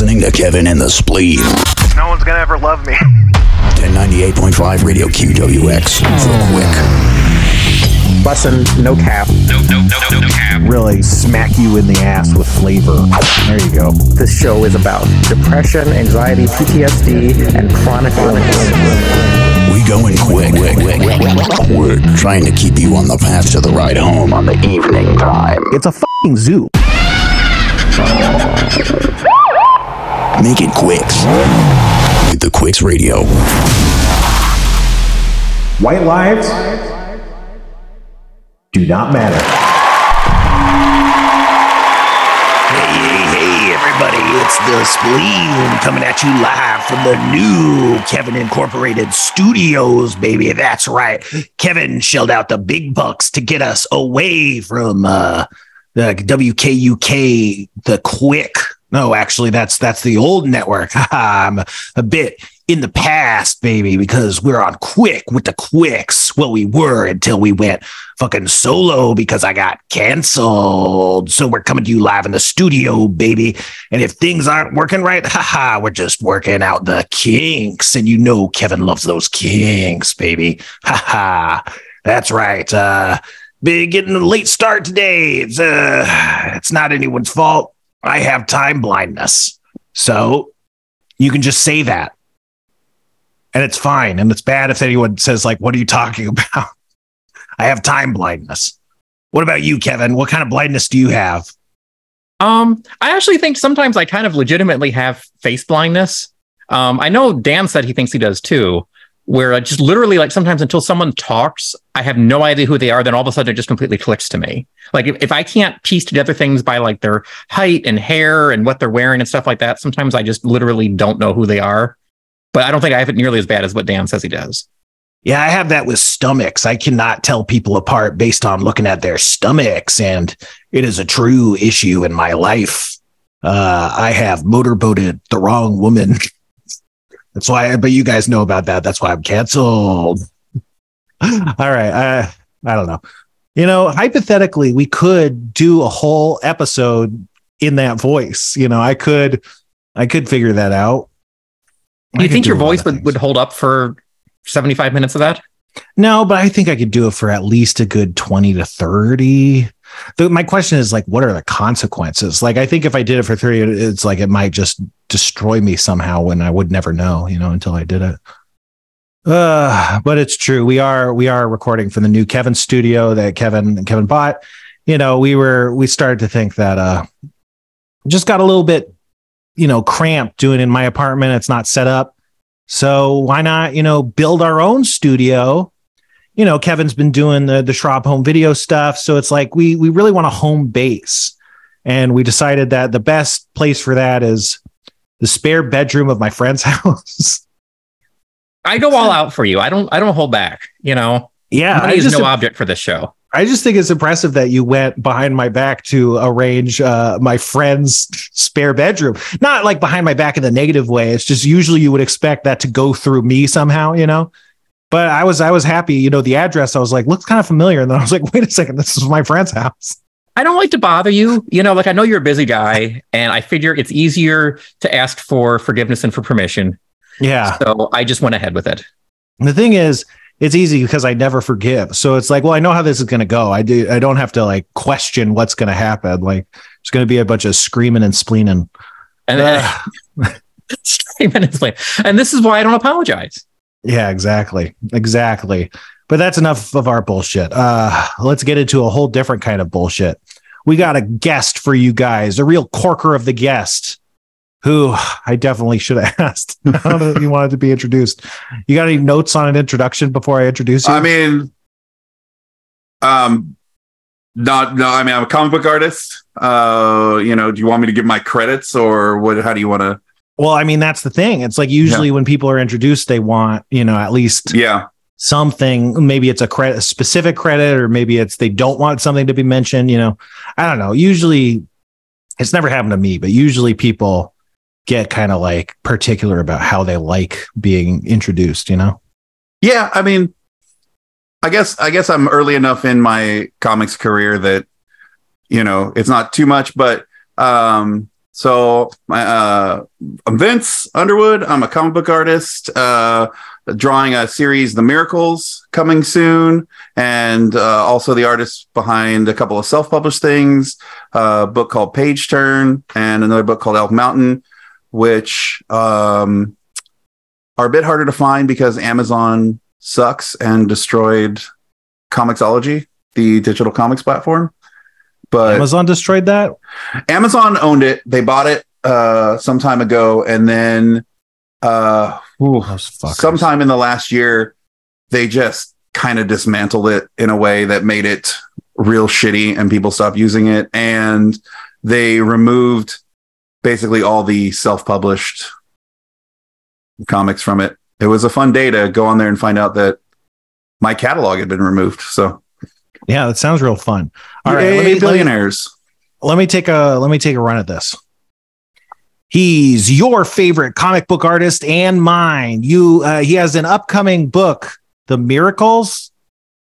listening to Kevin and the Spleen. No one's gonna ever love me. 1098.5 Radio QWX for quick. Bussin', no cap. No, no, no, no, no cap. Really smack you in the ass with flavor. There you go. This show is about depression, anxiety, PTSD, and chronic illness. We going quick, quick, quick, quick, quick. Trying to keep you on the path to the ride home on the evening time. It's a fucking zoo. Make it Quicks with the Quicks Radio. White lives do not matter. Hey, hey, everybody, it's the Spleen coming at you live from the new Kevin Incorporated studios, baby. That's right. Kevin shelled out the big bucks to get us away from uh, the WKUK, the Quick. No, actually, that's that's the old network. I'm a bit in the past, baby, because we're on Quick with the Quicks. Well, we were until we went fucking solo because I got canceled. So we're coming to you live in the studio, baby. And if things aren't working right, haha, we're just working out the kinks. And you know Kevin loves those kinks, baby. Haha. That's right. Uh been getting a late start today. It's uh it's not anyone's fault. I have time blindness. So you can just say that. And it's fine. And it's bad if anyone says, like, what are you talking about? I have time blindness. What about you, Kevin? What kind of blindness do you have? Um, I actually think sometimes I kind of legitimately have face blindness. Um, I know Dan said he thinks he does too, where I just literally like sometimes until someone talks, I have no idea who they are. Then all of a sudden it just completely clicks to me. Like if, if I can't piece together things by like their height and hair and what they're wearing and stuff like that, sometimes I just literally don't know who they are. But I don't think I have it nearly as bad as what Dan says he does. Yeah, I have that with stomachs. I cannot tell people apart based on looking at their stomachs, and it is a true issue in my life. Uh, I have motorboated the wrong woman. That's why, but you guys know about that. That's why I'm canceled. All right. I, I don't know. You know, hypothetically, we could do a whole episode in that voice. You know, I could, I could figure that out. Do I you think your voice would, would hold up for 75 minutes of that? No, but I think I could do it for at least a good 20 to 30. The, my question is like, what are the consequences? Like, I think if I did it for three, it's like it might just destroy me somehow when I would never know, you know, until I did it. Uh, but it's true. We are we are recording from the new Kevin studio that Kevin Kevin bought. You know, we were we started to think that uh just got a little bit, you know, cramped doing in my apartment. It's not set up. So why not, you know, build our own studio? You know, Kevin's been doing the the Schraub home video stuff, so it's like we we really want a home base, and we decided that the best place for that is the spare bedroom of my friend's house. I go all out for you. I don't I don't hold back. You know, yeah, money I is just no object for this show. I just think it's impressive that you went behind my back to arrange uh, my friend's spare bedroom. Not like behind my back in the negative way. It's just usually you would expect that to go through me somehow, you know. But I was I was happy, you know, the address. I was like, looks kind of familiar, and then I was like, wait a second, this is my friend's house. I don't like to bother you. You know, like I know you're a busy guy, and I figure it's easier to ask for forgiveness and for permission. Yeah. So I just went ahead with it. And the thing is, it's easy because I never forgive. So it's like, well, I know how this is going to go. I do. I don't have to like question what's going to happen. Like, it's going to be a bunch of screaming and spleening. And then Screaming and explain. And this is why I don't apologize. Yeah, exactly. Exactly. But that's enough of our bullshit. Uh, let's get into a whole different kind of bullshit. We got a guest for you guys, a real corker of the guest, who I definitely should have asked you wanted to be introduced. You got any notes on an introduction before I introduce you? I mean, um, not no. I mean, I'm a comic book artist. Uh, you know, do you want me to give my credits or what? How do you want to? Well, I mean, that's the thing. It's like usually when people are introduced, they want, you know, at least Yeah, something. Maybe it's a credit a specific credit or maybe it's they don't want something to be mentioned you know. I don't know. Usually it's never happened to me but usually people get kind of like particular about how they like being introduced you know? Yeah. I mean, I guess I guess I'm early enough in my comics career that you know it's not too much, but um, So my uh, I'm Vince Underwood. I'm a comic book artist, uh, drawing a series, The Miracles, coming soon, and uh, also the artist behind a couple of self-published things, a book called Page Turn, and another book called Elk Mountain, which um, are a bit harder to find because Amazon sucks and destroyed Comixology, the digital comics platform. But Amazon destroyed that. Amazon owned it. They bought it uh some time ago and then uh ooh, sometime in the last year they just kind of dismantled it in a way that made it real shitty and people stopped using it and they removed basically all the self-published comics from it. It was a fun day to go on there and find out that my catalog had been removed. So Yeah, that sounds real fun. All right, Yay, let me, let me billionaires. let me take a let me take a run at this. He's your favorite comic book artist and mine. You uh, he has an upcoming book, The Miracles.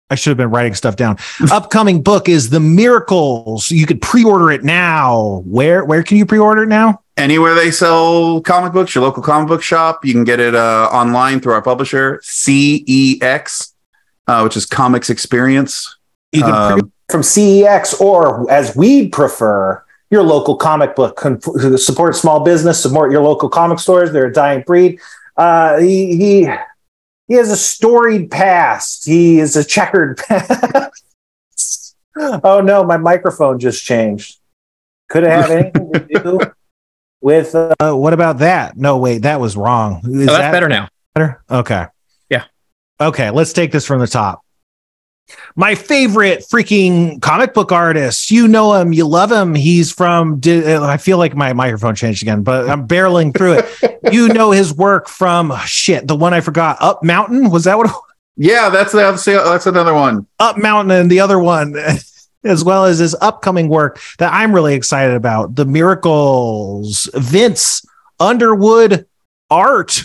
I should have been writing stuff down. upcoming book is The Miracles. You could pre-order it now. Where where can you pre-order it now? anywhere they sell comic books, your local comic book shop. You can get it uh, online through our publisher, CEX, uh, which is Comics Experience. You can pre- Um, From CEX, or as we prefer, your local comic book. Con- support small business, support your local comic stores. They're a dying breed. Uh, he, he, he has a storied past. He is a checkered past. oh no, my microphone just changed. Could it have anything to do with uh, uh, what about that? No, wait, that was wrong. Is Oh, that's that better now. better? Okay. Yeah. Okay, let's take this from the top. My favorite freaking comic book artist. You know him, you love him. He's from. I feel like my microphone changed again, but I'm barreling through it. you know his work from oh, shit. The one I forgot, Up Mountain. Was that what? yeah, that's that's that's another one. Up Mountain and the other one, as well as his upcoming work that I'm really excited about. The Miracles. Vince Underwood Art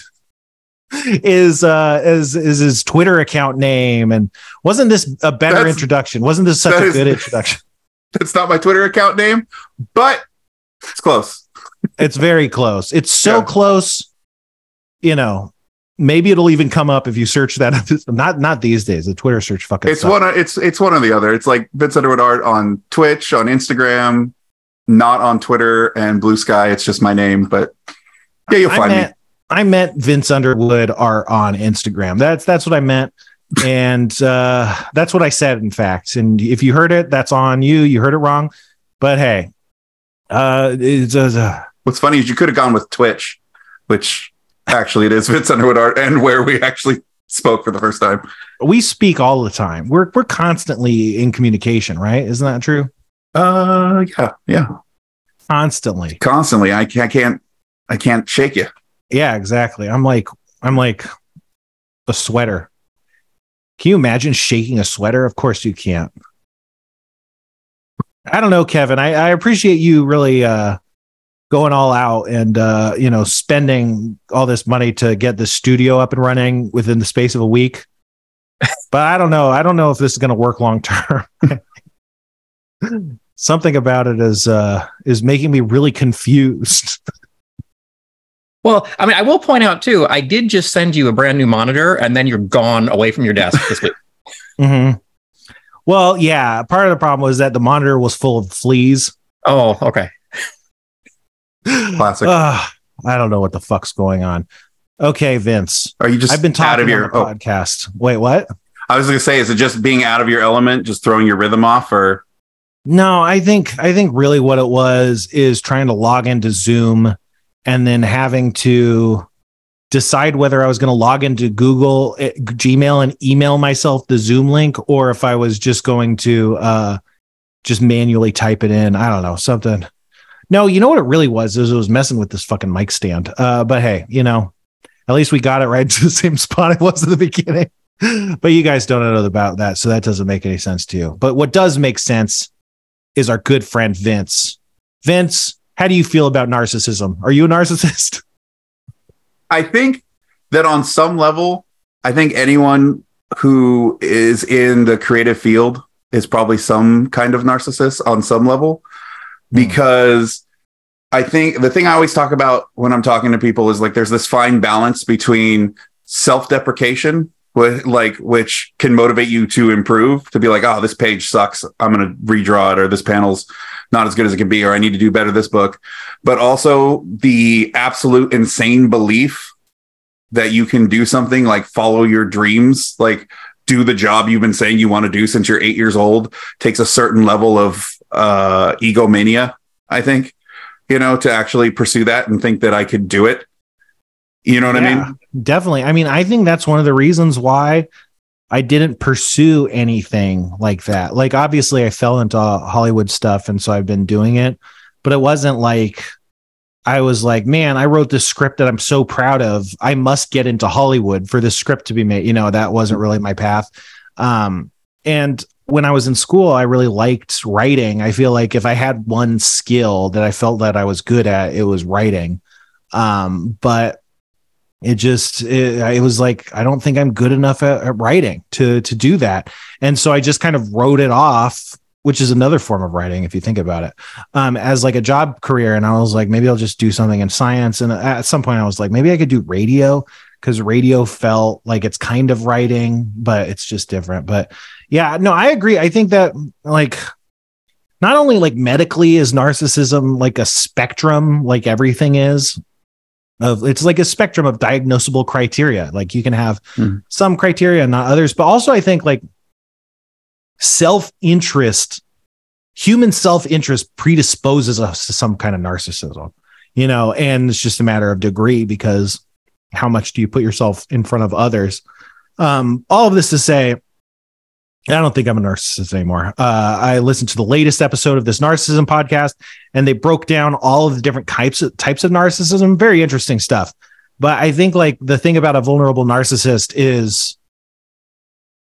is uh is is his Twitter account name. And wasn't this a better That's- introduction? Wasn't this such a is- good introduction? That's not my Twitter account name, but it's close. It's very close. It's so Yeah. close, you know. Maybe it'll even come up if you search that. Not not these days. The Twitter search fucking. It's sucks. one. Of, it's it's one or the other. It's like Vince Underwood Art on Twitch, on Instagram, not on Twitter and Bluesky. It's just my name, but yeah, you'll find me. I meant Vince Underwood Art on Instagram. That's that's what I meant. And uh, that's what I said, in fact. And if you heard it, that's on you. You heard it wrong. But hey, uh, it's uh, What's funny is you could have gone with Twitch, which actually it is Vince Underwood Art, and where we actually spoke for the first time. we speak all the time. We're we're constantly in communication, right? Isn't that true? Uh, yeah, yeah, Constantly. constantly. I I can't, I can't shake you. Yeah, exactly. I'm like I'm like a sweater. Can you imagine shaking a sweater? Of course you can't. I don't know, Kevin. I, I appreciate you really uh going all out and uh, you know, spending all this money to get the studio up and running within the space of a week. but I don't know. I don't know if this is gonna work long term. Something about it is uh is making me really confused. Well, I mean, I will point out too, I did just send you a brand new monitor and then you're gone away from your desk this week. hmm Well, yeah. Part of the problem was that the monitor was full of fleas. Oh, okay. Classic. Ugh, I don't know what the fuck's going on. Okay, Vince. Are you just I've been out talking of your? on Oh, podcast. Wait, what? I was going to say, is it just being out of your element, just throwing your rhythm off, or No, I think I think really what it was is trying to log into Zoom and then having to decide whether I was going to log into Google eh, Gmail and email myself the Zoom link or if I was just going to uh just manually type it in. I don't know, something. No, you know what it really was is it was messing with this fucking mic stand. Uh but hey, you know, at least we got it right to the same spot it was at the beginning. But you guys don't know about that, so that doesn't make any sense to you. But what does make sense is our good friend Vince. Vince, how do you feel about narcissism? Are you a narcissist? I think that on some level, I think anyone who is in the creative field is probably some kind of narcissist on some level Hmm. because I think the thing I always talk about when I'm talking to people is like there's this fine balance between self-deprecation with like which can motivate you to improve to be like oh this page sucks i'm going to redraw it or this panel's not as good as it can be or i need to do better this book. But also the absolute insane belief that you can do something like follow your dreams like do the job you've been saying you want to do since you're eight years old takes a certain level of uh egomania i think you know to actually pursue that and think that i could do it. You know what i mean? Definitely. I mean, I think that's one of the reasons why I didn't pursue anything like that. Like, obviously, I fell into Hollywood stuff, and so I've been doing it, but it wasn't like I was like, man, I wrote this script that I'm so proud of. I must get into Hollywood for this script to be made. You know, that wasn't really my path. Um, and when I was in school, I really liked writing. I feel like if I had one skill that I felt that I was good at, it was writing. Um, but it just it, it was like I don't think I'm good enough at, at writing to to do that, and so I just kind of wrote it off, which is another form of writing if you think about it, um, as like a job career. And I was like, maybe I'll just do something in science. And at some point, I was like, maybe I could do radio because radio felt like it's kind of writing, but it's just different. But yeah, no, I agree. I think that like not only like medically is narcissism like a spectrum, like everything is. Of it's like a spectrum of diagnosable criteria. Like you can have Mhm. some criteria, not others. But also, I think like self interest, human self interest predisposes us to some kind of narcissism, you know, and it's just a matter of degree because how much do you put yourself in front of others? Um, all of this to say, I don't think I'm a narcissist anymore. Uh, I listened to the latest episode of this narcissism podcast, and they broke down all of the different types of types of narcissism. Very interesting stuff. But I think like the thing about a vulnerable narcissist is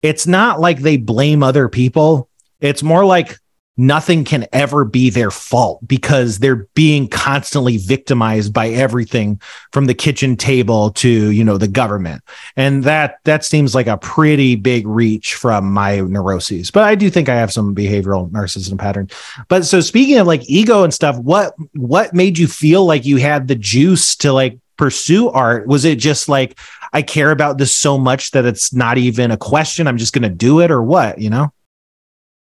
it's not like they blame other people. It's more like nothing can ever be their fault because they're being constantly victimized by everything from the kitchen table to, you know, the government. And that that seems like a pretty big reach from my neuroses. But I do think I have some behavioral narcissism pattern. But so speaking of like ego and stuff, what what made you feel like you had the juice to like pursue art? Was it just like I care about this so much that it's not even a question. I'm just going to do it or what, you know?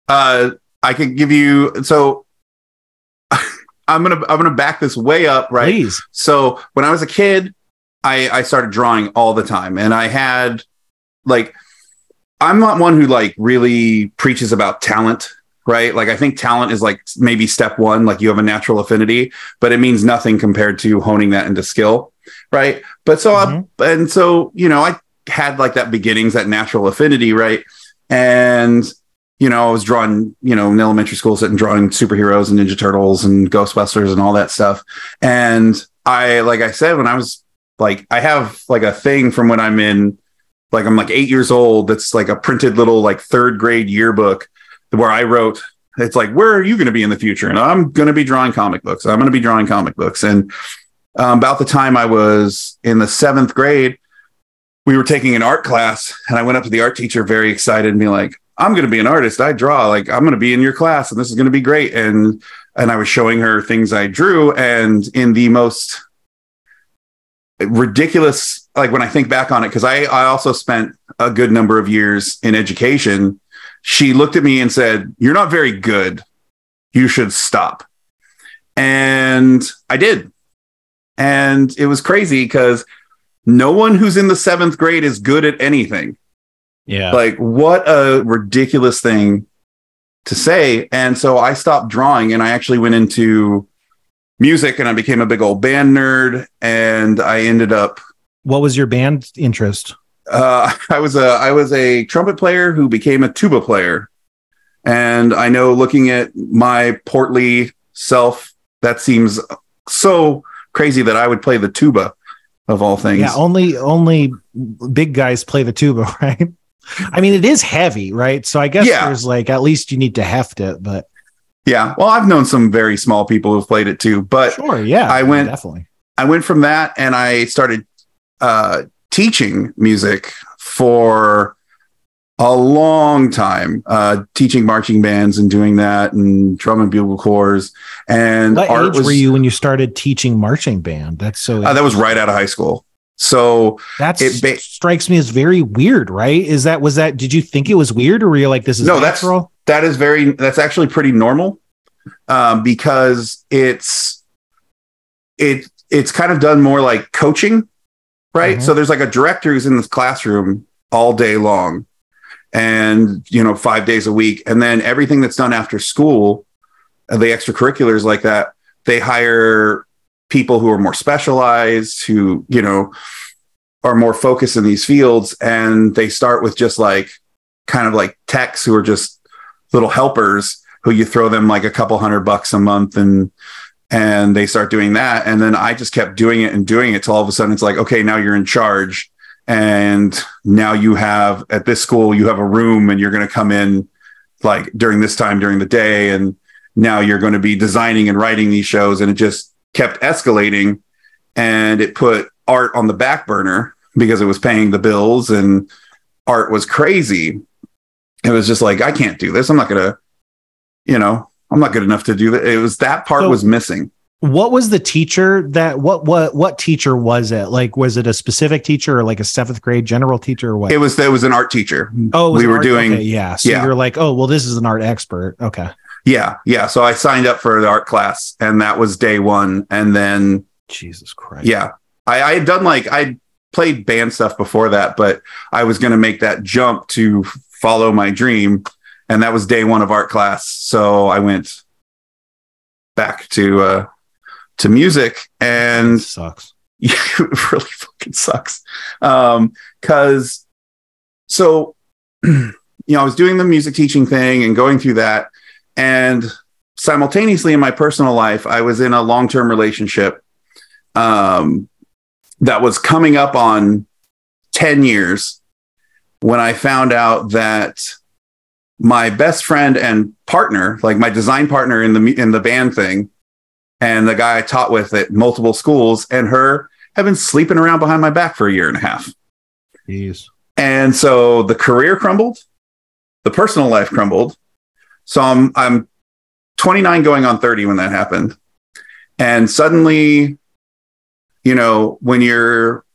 uh i could give you so i'm gonna i'm gonna back this way up right Please. so when i was a kid i i started drawing all the time and i had like i'm not one who like really preaches about talent right like i think talent is like maybe step one like you have a natural affinity but it means nothing compared to honing that into skill right but so Mhm. I, and so you know i had like that beginnings that natural affinity right and you know, I was drawing, you know, in elementary school, sitting drawing superheroes and Ninja Turtles and Ghostbusters and all that stuff. And I, like I said, when I was like, I have like a thing from when I'm in, like, I'm like eight years old. That's like a printed little like third grade yearbook where I wrote, it's like, where are you going to be in the future? And I'm going to be drawing comic books. I'm going to be drawing comic books. And um, about the time I was in the seventh grade, we were taking an art class and I went up to the art teacher very excited and be like, I'm going to be an artist. I draw like I'm going to be in your class and this is going to be great. And, and I was showing her things I drew and in the most ridiculous, like when I think back on it, cause I, I also spent a good number of years in education. She looked at me and said, you're not very good. You should stop. And I did. And it was crazy because no one who's in the seventh grade is good at anything. Yeah. Like, what a ridiculous thing to say. And so I stopped drawing and I actually went into music and I became a big old band nerd. And I ended up, what was your band interest? uh, I was a, I was a trumpet player who became a tuba player. And I know looking at my portly self, that seems so crazy that I would play the tuba of all things. Yeah, only only big guys play the tuba, right? I mean, it is heavy, right? So I guess Yeah. there's like at least you need to heft it, but yeah. Well, I've known some very small people who've played it too, but sure, yeah, I went- definitely. I went from that and I started uh, teaching music for a long time uh, teaching marching bands and doing that and drum and bugle corps. And What art age was, were you when you started teaching marching band? That's so uh, that was right out of high school. So That it ba- strikes me as very weird, right? Is that was that? Did you think it was weird, or were you like, "This is No, that's- natural"? that is very that's actually pretty normal um, because it's it it's kind of done more like coaching right Mhm. so there's like a director who's in this classroom all day long and you know five days a week and then everything that's done after school uh, the extracurriculars like that they hire people who are more specialized who you know are more focused in these fields and they start with just like kind of like techs who are just little helpers who you throw them like a couple hundred bucks a month and and they start doing that. And then i just kept doing it and doing it till all of a sudden it's like okay now you're in charge. And now you have at this school you have a room and you're going to come in like during this time during the day. And now you're going to be designing and writing these shows. And it just kept escalating and it put art on the back burner because it was paying the bills and art was crazy it was just like i can't do this i'm not going to you know i'm not good enough to do that it was that part So- was missing What was the teacher that? What what what teacher was it? Like, was it a specific teacher or like a seventh grade general teacher or what? it was it was an art teacher oh, we were art- doing okay, yeah. So yeah. you're like, oh, well, this is an art expert. Okay, yeah yeah so i signed up for the art class and that was day one and then Jesus Christ. yeah i i had done like i played band stuff before that but i was going to make that jump to follow my dream and that was day one of art class so i went back to uh to music and sucks. yeah, it really fucking sucks. Um, cause so, you know, I was doing the music teaching thing and going through that. And simultaneously in my personal life, I was in a long term relationship um, that was coming up on 10 years when I found out that my best friend and partner, like my design partner in the in the band thing, and the guy I taught with at multiple schools, and her have been sleeping around behind my back for a year and a half. Jeez. And so the career crumbled, the personal life crumbled. So I'm I'm 29 going on 30 when that happened. And suddenly, you know, when you're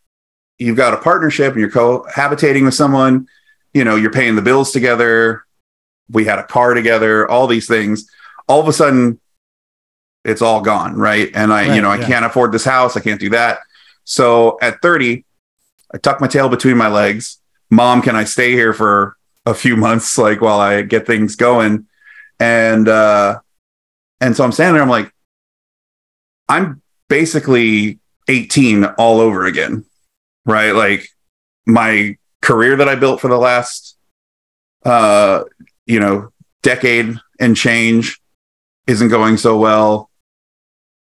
you've got a partnership and you're cohabitating with someone, you know, you're paying the bills together. We had a car together, all these things. All of a sudden, it's all gone, right? And I, you Right, know, I yeah. can't afford this house. I can't do that. So at 30, I tuck my tail between my legs. Mom, can I stay here for a few months, like while I get things going? And uh, and so I'm standing there. I'm like, I'm basically 18 all over again, right? Like my career that I built for the last, uh, you know, decade and change isn't going so well.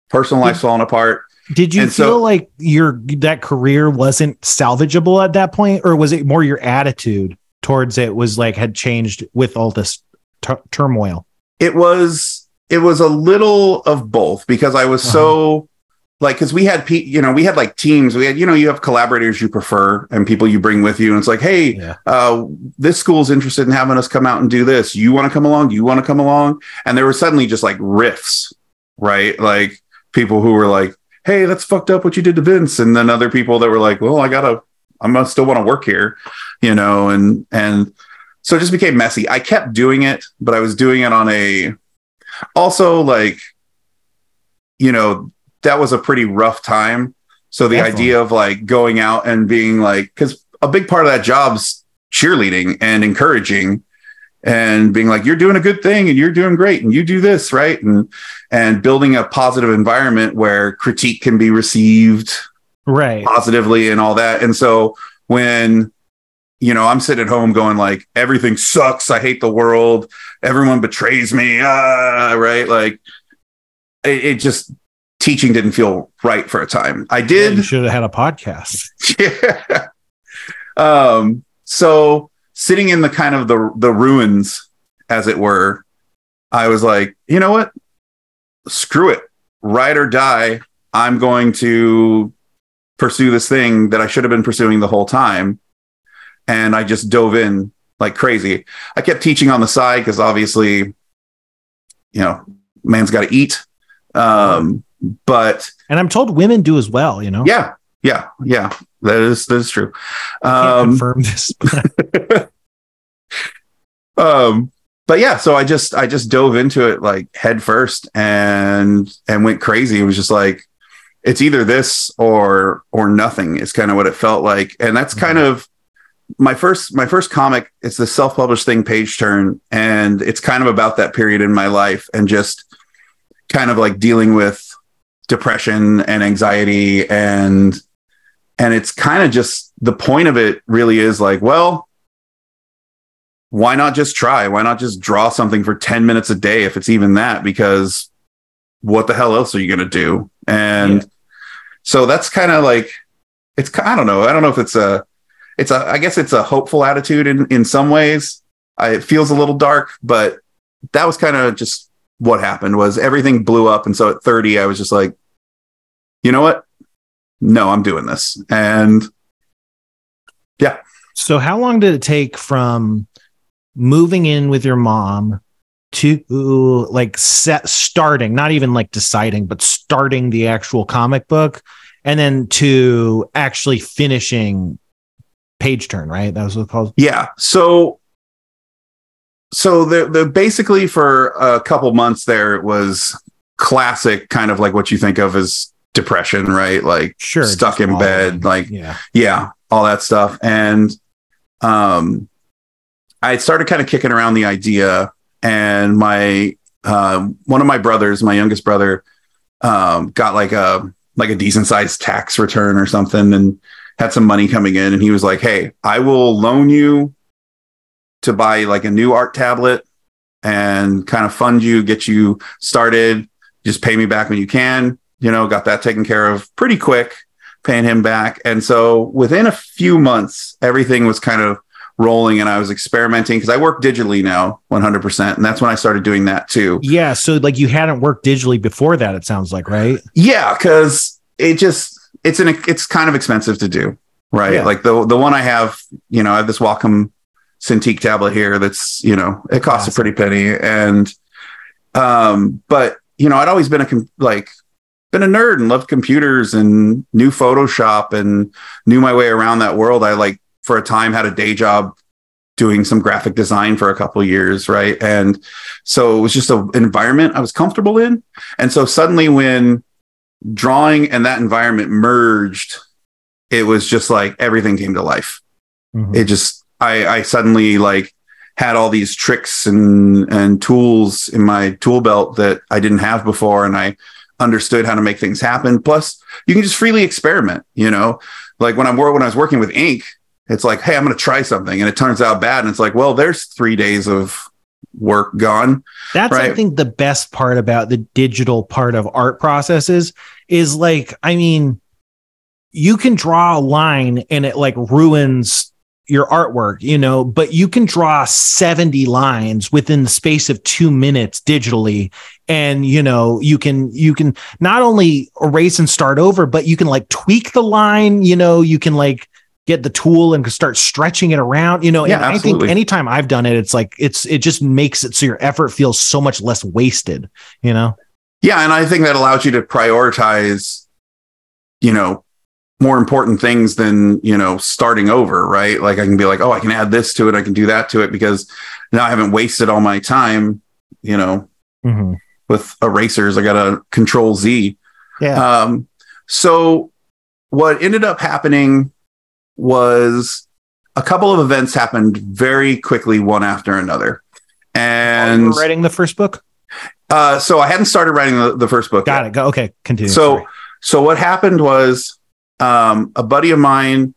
Personal life's falling apart. Did you And feel so- like your that career wasn't salvageable at that point, or was it more your attitude towards it was like had changed with all this tu- turmoil? It was it was a little of both because I was so like because we had pe- you know we had like teams. We had you know you have collaborators you prefer and people you bring with you. And it's like hey Yeah. uh, this school's interested in having us come out and do this. You want to come along? You want to come along? And there were suddenly just like riffs right? Like people who were like hey that's fucked up what you did to Vince. And then other people that were like well I gotta I'm gonna still want to work here you know and and so it just became messy. I kept doing it, but I was doing it on a also like you know that was a pretty rough time. So the Definitely. idea of like going out and being like because a big part of that job's cheerleading and encouraging and being like you're doing a good thing and you're doing great and you do this right and and building a positive environment where critique can be received Right. positively and all that. And so when you know I'm sitting at home going like everything sucks, I hate the world, everyone betrays me, ah, right? Like it, it just teaching didn't feel right for a time. I did, should have had a podcast. yeah. Um, so sitting in the kind of the the ruins, as it were, I was like, you know what? Screw it, ride or die. I'm going to pursue this thing that I should have been pursuing the whole time. And I just dove in like crazy. I kept teaching on the side because obviously, you know, man's got to eat. Um, but And I'm told women do as well, you know? yeah, yeah, yeah, that is that is true. Um, confirm this. um but yeah so i just i just dove into it like head first and and went crazy it was just like it's either this or or nothing is kind of what it felt like and that's kind of my first my first comic it's the self-published thing page turn and it's kind of about that period in my life and just kind of like dealing with depression and anxiety and and it's kind of just the point of it really is like well why not just try? Why not just draw something for 10 minutes a day if it's even that? Because what the hell else are you going to do? And Yeah. so that's kind of like, it's, I don't know. I don't know if it's a, it's a, I guess it's a hopeful attitude in, in some ways. I, it feels a little dark, but that was kind of just what happened was everything blew up. And so at 30, I was just like, you know what? No, I'm doing this. And yeah. So how long did it take from moving in with your mom to like set starting, not even like deciding, but starting the actual comic book and then to actually finishing page turn, right? That was what called. Yeah. So so the the basically for a couple months there it was classic kind of like what you think of as depression, right? Like Sure. stuck in bed, like yeah. yeah, all that stuff. And um I started kind of kicking around the idea and my uh, one of my brothers, my youngest brother, um, got like a like a decent sized tax return or something and had some money coming in and he was like, "Hey, I will loan you to buy like a new art tablet and kind of fund you, get you started. Just pay me back when you can." You know, got that taken care of pretty quick, paying him back. And so within a few months, everything was kind of rolling and I was experimenting because I work digitally now 100%. And that's when I started doing that too. Yeah. So like you hadn't worked digitally before that, it sounds like, right? Yeah, because it just it's an it's kind of expensive to do, right? Yeah. Like the the one I have, you know, I have this Wacom Cintiq tablet here that's you know it costs a pretty penny, and um, but you know, I'd always been a com- like been a nerd and loved computers and knew Photoshop and knew my way around that world. I like for a time had a day job doing some graphic design for a couple of years, right? And so it was just an environment I was comfortable in. And so suddenly when drawing and that environment merged, it was just like everything came to life. Mhm. It just I I suddenly like had all these tricks and and tools in my tool belt that I didn't have before and I understood how to make things happen. Plus, you can just freely experiment, you know? Like when I'm when I was working with ink, it's like, hey, I'm going to try something and it turns out bad and it's like, well, there's 3 days of work gone. That's I think the best part about the digital part of art processes is like, I mean, you can draw a line and it like ruins your artwork, you know, but you can draw 70 lines within the space of two minutes digitally. And you know, you can you can not only erase and start over, but you can like tweak the line, you know, you can like get the tool and start stretching it around, you know. Yeah, and I think anytime I've done it, it's like it's it just makes it so your effort feels so much less wasted, you know. Yeah, and I think that allows you to prioritize, you know, more important things than, you know, starting over, right? Like I can be like, oh, I can add this to it, I can do that to it because now I haven't wasted all my time, you know, Mm-hmm. with erasers. I got a control Z. Yeah. Um, so what ended up happening was a couple of events happened very quickly, one after another. And writing the first book. uh, so I hadn't started writing the, the first book. Got yet. it. Go. Okay. Continue. So, Sorry. so what happened was um, a buddy of mine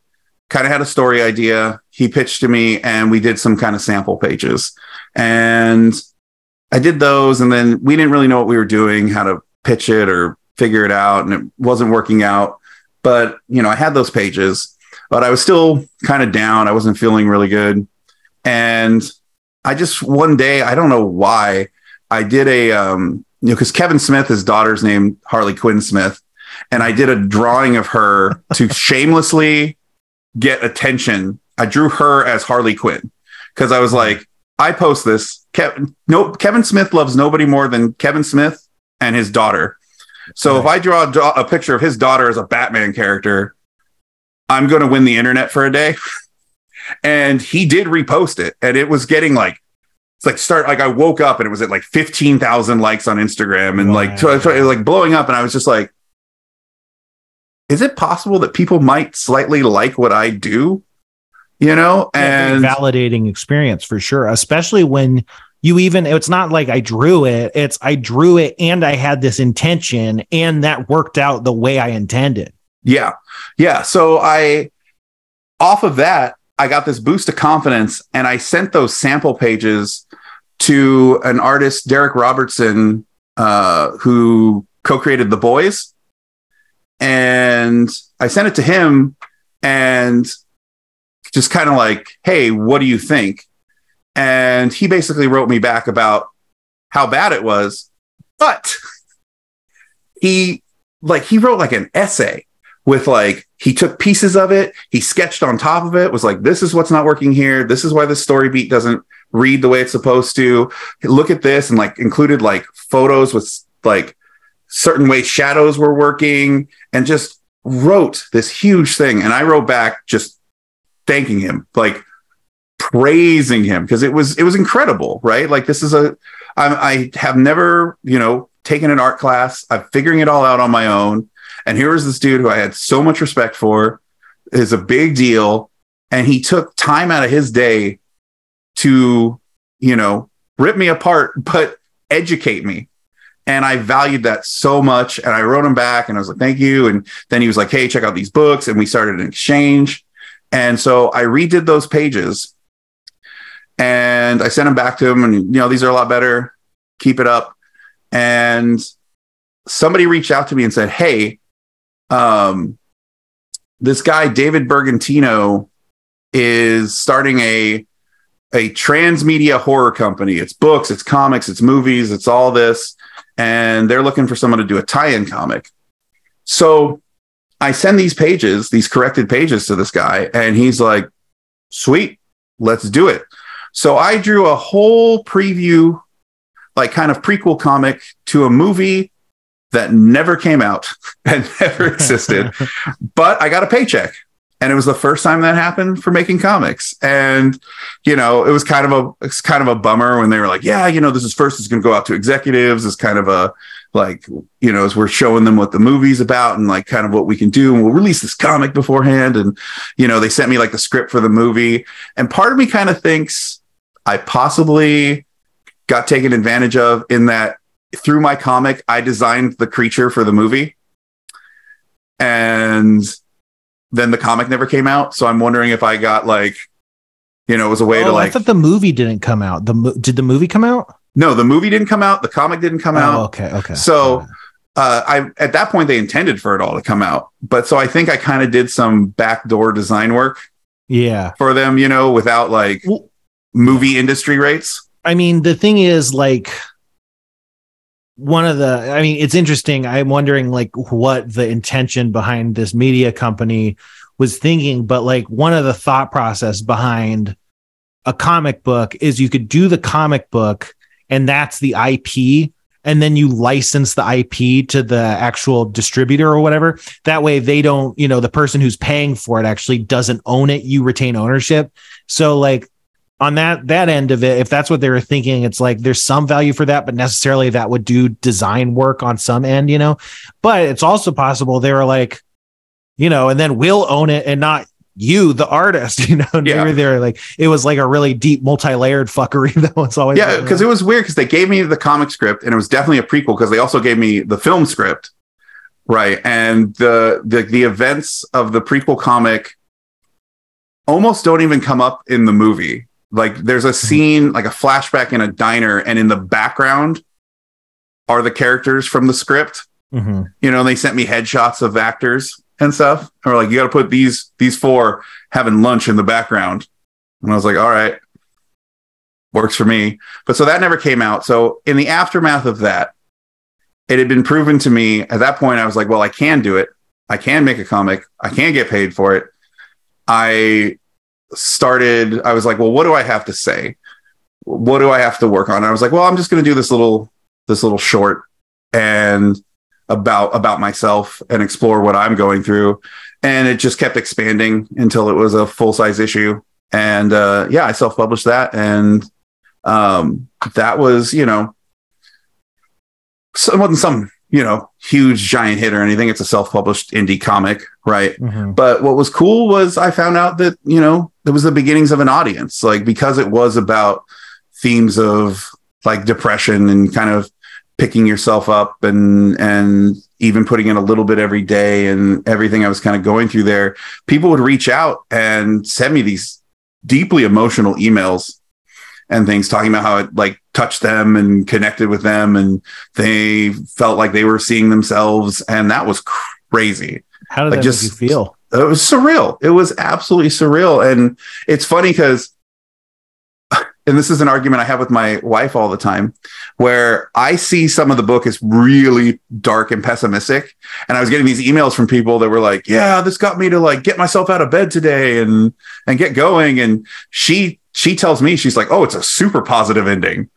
kind of had a story idea. He pitched to me, and we did some kind of sample pages. And I did those, and then we didn't really know what we were doing, how to pitch it or figure it out, and it wasn't working out. But you know, I had those pages, but I was still kind of down. I wasn't feeling really good, and I just one day, I don't know why, I did a um, you know, because Kevin Smith, his daughter's name Harley Quinn Smith, and I did a drawing of her to shamelessly get attention. I drew her as Harley Quinn because I was like, I post this. Kevin, no, Kevin Smith loves nobody more than Kevin Smith and his daughter. So if I draw a, a picture of his daughter as a Batman character, I'm going to win the internet for a day. and he did repost it, and it was getting like it's like start like I woke up and it was at like fifteen thousand likes on Instagram and like Wow. tw- tw- like blowing up, and I was just like, is it possible that people might slightly like what I do? You know, and validating experience for sure, especially when you even it's not like I drew it, it's I drew it and I had this intention and that worked out the way I intended. Yeah. Yeah. So I, off of that, I got this boost of confidence and I sent those sample pages to an artist, Darick Robertson, uh, who co created The Boys. And I sent it to him and just kind of like, hey, what do you think? And he basically wrote me back about how bad it was. But he, like, he wrote like an essay with like he took pieces of it he sketched on top of it was like this is what's not working here. This is why the story beat doesn't read the way it's supposed to. Look at this and like included like photos with like certain ways shadows were working and just wrote this huge thing. And i wrote back just thanking him like praising him because it was it was incredible right? Like this is a I, I have never you know taken an art class. I'm figuring it all out on my own and here was this dude who I had so much respect for, is a big deal. And he took time out of his day to, you know, rip me apart, but educate me. And I valued that so much. And I wrote him back and I was like, thank you. And then he was like, hey, check out these books. And we started an exchange. And so I redid those pages and I sent them back to him. And, you know, these are a lot better. Keep it up. And somebody reached out to me and said, hey, um, this guy David Bergantino is starting a a transmedia horror company. It's books, it's comics, it's movies, it's all this, and they're looking for someone to do a tie-in comic. So I send these pages, these corrected pages to this guy, and he's like, "Sweet, let's do it." So I drew a whole preview, like kind of prequel comic to a movie that never came out and never existed, but I got a paycheck. And it was the first time that happened for making comics. And, you know, it was kind of a it's kind of a bummer when they were like, yeah, you know, this is first it's gonna go out to executives as kind of a like, you know, as we're showing them what the movie's about and like kind of what we can do. And we'll release this comic beforehand. And, you know, they sent me like the script for the movie. And part of me kind of thinks I possibly got taken advantage of in that through my comic, I designed the creature for the movie. And then the comic never came out. So I'm wondering if I got like, you know, it was a way to Oh, I like, thought the movie didn't come out. The mo- did the movie come out? no, the movie didn't come out. The comic didn't come Oh, out. okay, okay. So-. Uh, I, at that point, they intended for it all to come out. But so I think I kind of did some backdoor design work yeah. for them, you know, without like movie industry rates. I mean, the thing is, like, one of the, I mean, it's interesting. I'm wondering, like, what the intention behind this media company was thinking, but like, one of the thought process behind a comic book is you could do the comic book and that's the IP. And then you license the IP to the actual distributor or whatever. That way, they don't, you know, the person who's paying for it actually doesn't own it. You retain ownership. So, like, on that that end of it if that's what they were thinking it's like there's some value for that but necessarily that would do design work on some end you know but it's also possible they were like you know and then we'll own it and not you the artist you know and Yeah. they were there like it was like a really deep multi-layered fuckery that was always Yeah, because it was weird because they gave me the comic script and it was definitely a prequel because they also gave me the film script, right? And the the the events of the prequel comic almost don't even come up in the movie. Like there's a scene, like a flashback in a diner, and in the background are the characters from the script. Mhm. You know, and they sent me headshots of actors and stuff. And we're like, you got to put these these four having lunch in the background. And I was like, all right, works for me. But so that never came out. So in the aftermath of that, it had been proven to me at that point. I was like, well, I can do it. I can make a comic. I can get paid for it. I started I was like, well, what do I have to say? What do I have to work on? And I was like, well, I'm just going to do this little this little short and about about myself and explore what I'm going through. And it just kept expanding until it was a full size issue. And uh, yeah, I self published that, and um, that was you know, so it wasn't some you know huge giant hit or anything. It's a self published indie comic, right? Mhm. But what was cool was I found out that, you know, there was the beginnings of an audience, like because it was about themes of like depression and kind of picking yourself up and and even putting in a little bit every day and everything I was kind of going through there, people would reach out and send me these deeply emotional emails and things talking about how it like touched them and connected with them and they felt like they were seeing themselves and that was crazy How did Like, that just- feel? It was surreal. It was absolutely surreal. And it's funny because, and this is an argument I have with my wife all the time, where I see some of the book as really dark and pessimistic. And I was getting these emails from people that were like, yeah, this got me to like get myself out of bed today and, and get going. And she, she tells me, she's like, oh, it's a super positive ending.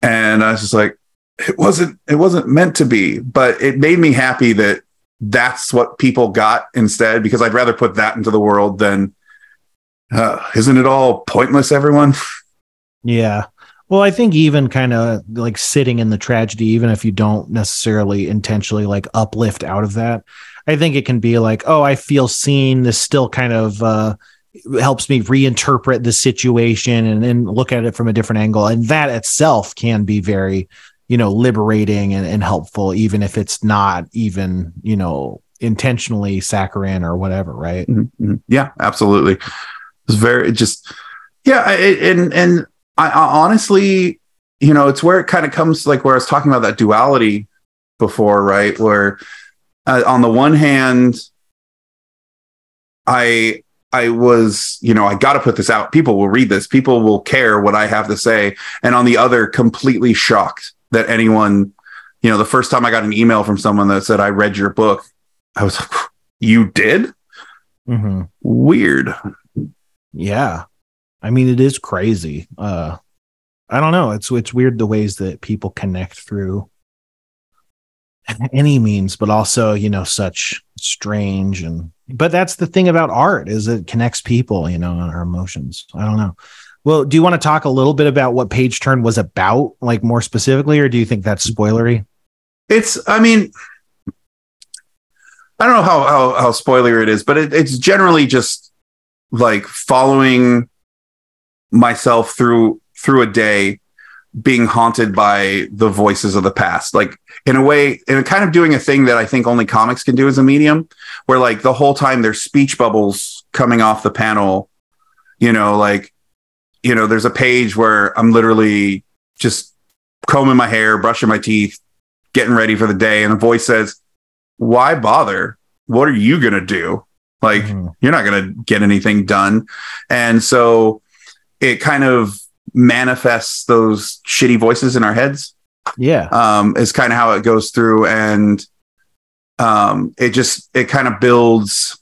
And I was just like, it wasn't, it wasn't meant to be, but it made me happy that that's what people got instead because I'd rather put that into the world than uh, isn't it all pointless everyone Yeah. Well, I think even kind of like sitting in the tragedy, even if you don't necessarily intentionally like uplift out of that, I think it can be like, oh, I feel seen. This still kind of uh, helps me reinterpret the situation and, and look at it from a different angle. And that itself can be very, you know, liberating and, and helpful, even if it's not even, you know, intentionally saccharine or whatever, right? Mhm. yeah absolutely it's very it just yeah and and I, I honestly you know it's where it kind of comes like where I was talking about that duality before right where uh, on the one hand I I was, you know, I got to put this out. People will read this. People will care what I have to say. And on the other, completely shocked that anyone, you know, the first time I got an email from someone that said, I read your book, I was like, you did? Mm-hmm. Weird. Yeah. I mean, it is crazy. Uh I don't know. It's it's weird the ways that people connect through any means, but also, you know, such strange and but that's the thing about art is it connects people, you know, and our emotions. I don't know. Well, do you want to talk a little bit about what page turn was about, like more specifically, or do you think that's spoilery? It's, I mean, I don't know how how, how spoiler it is, but it, it's generally just like following myself through through a day being haunted by the voices of the past like in a way and kind of doing a thing that i think only comics can do as a medium where like the whole time there's speech bubbles coming off the panel you know like you know there's a page where i'm literally just combing my hair brushing my teeth getting ready for the day. And a voice says why bother? What are you going to do? Like Mhm. you're not going to get anything done. And so it kind of manifests those shitty voices in our heads. Yeah. um, is kind of how it goes through. And um, it just it kind of builds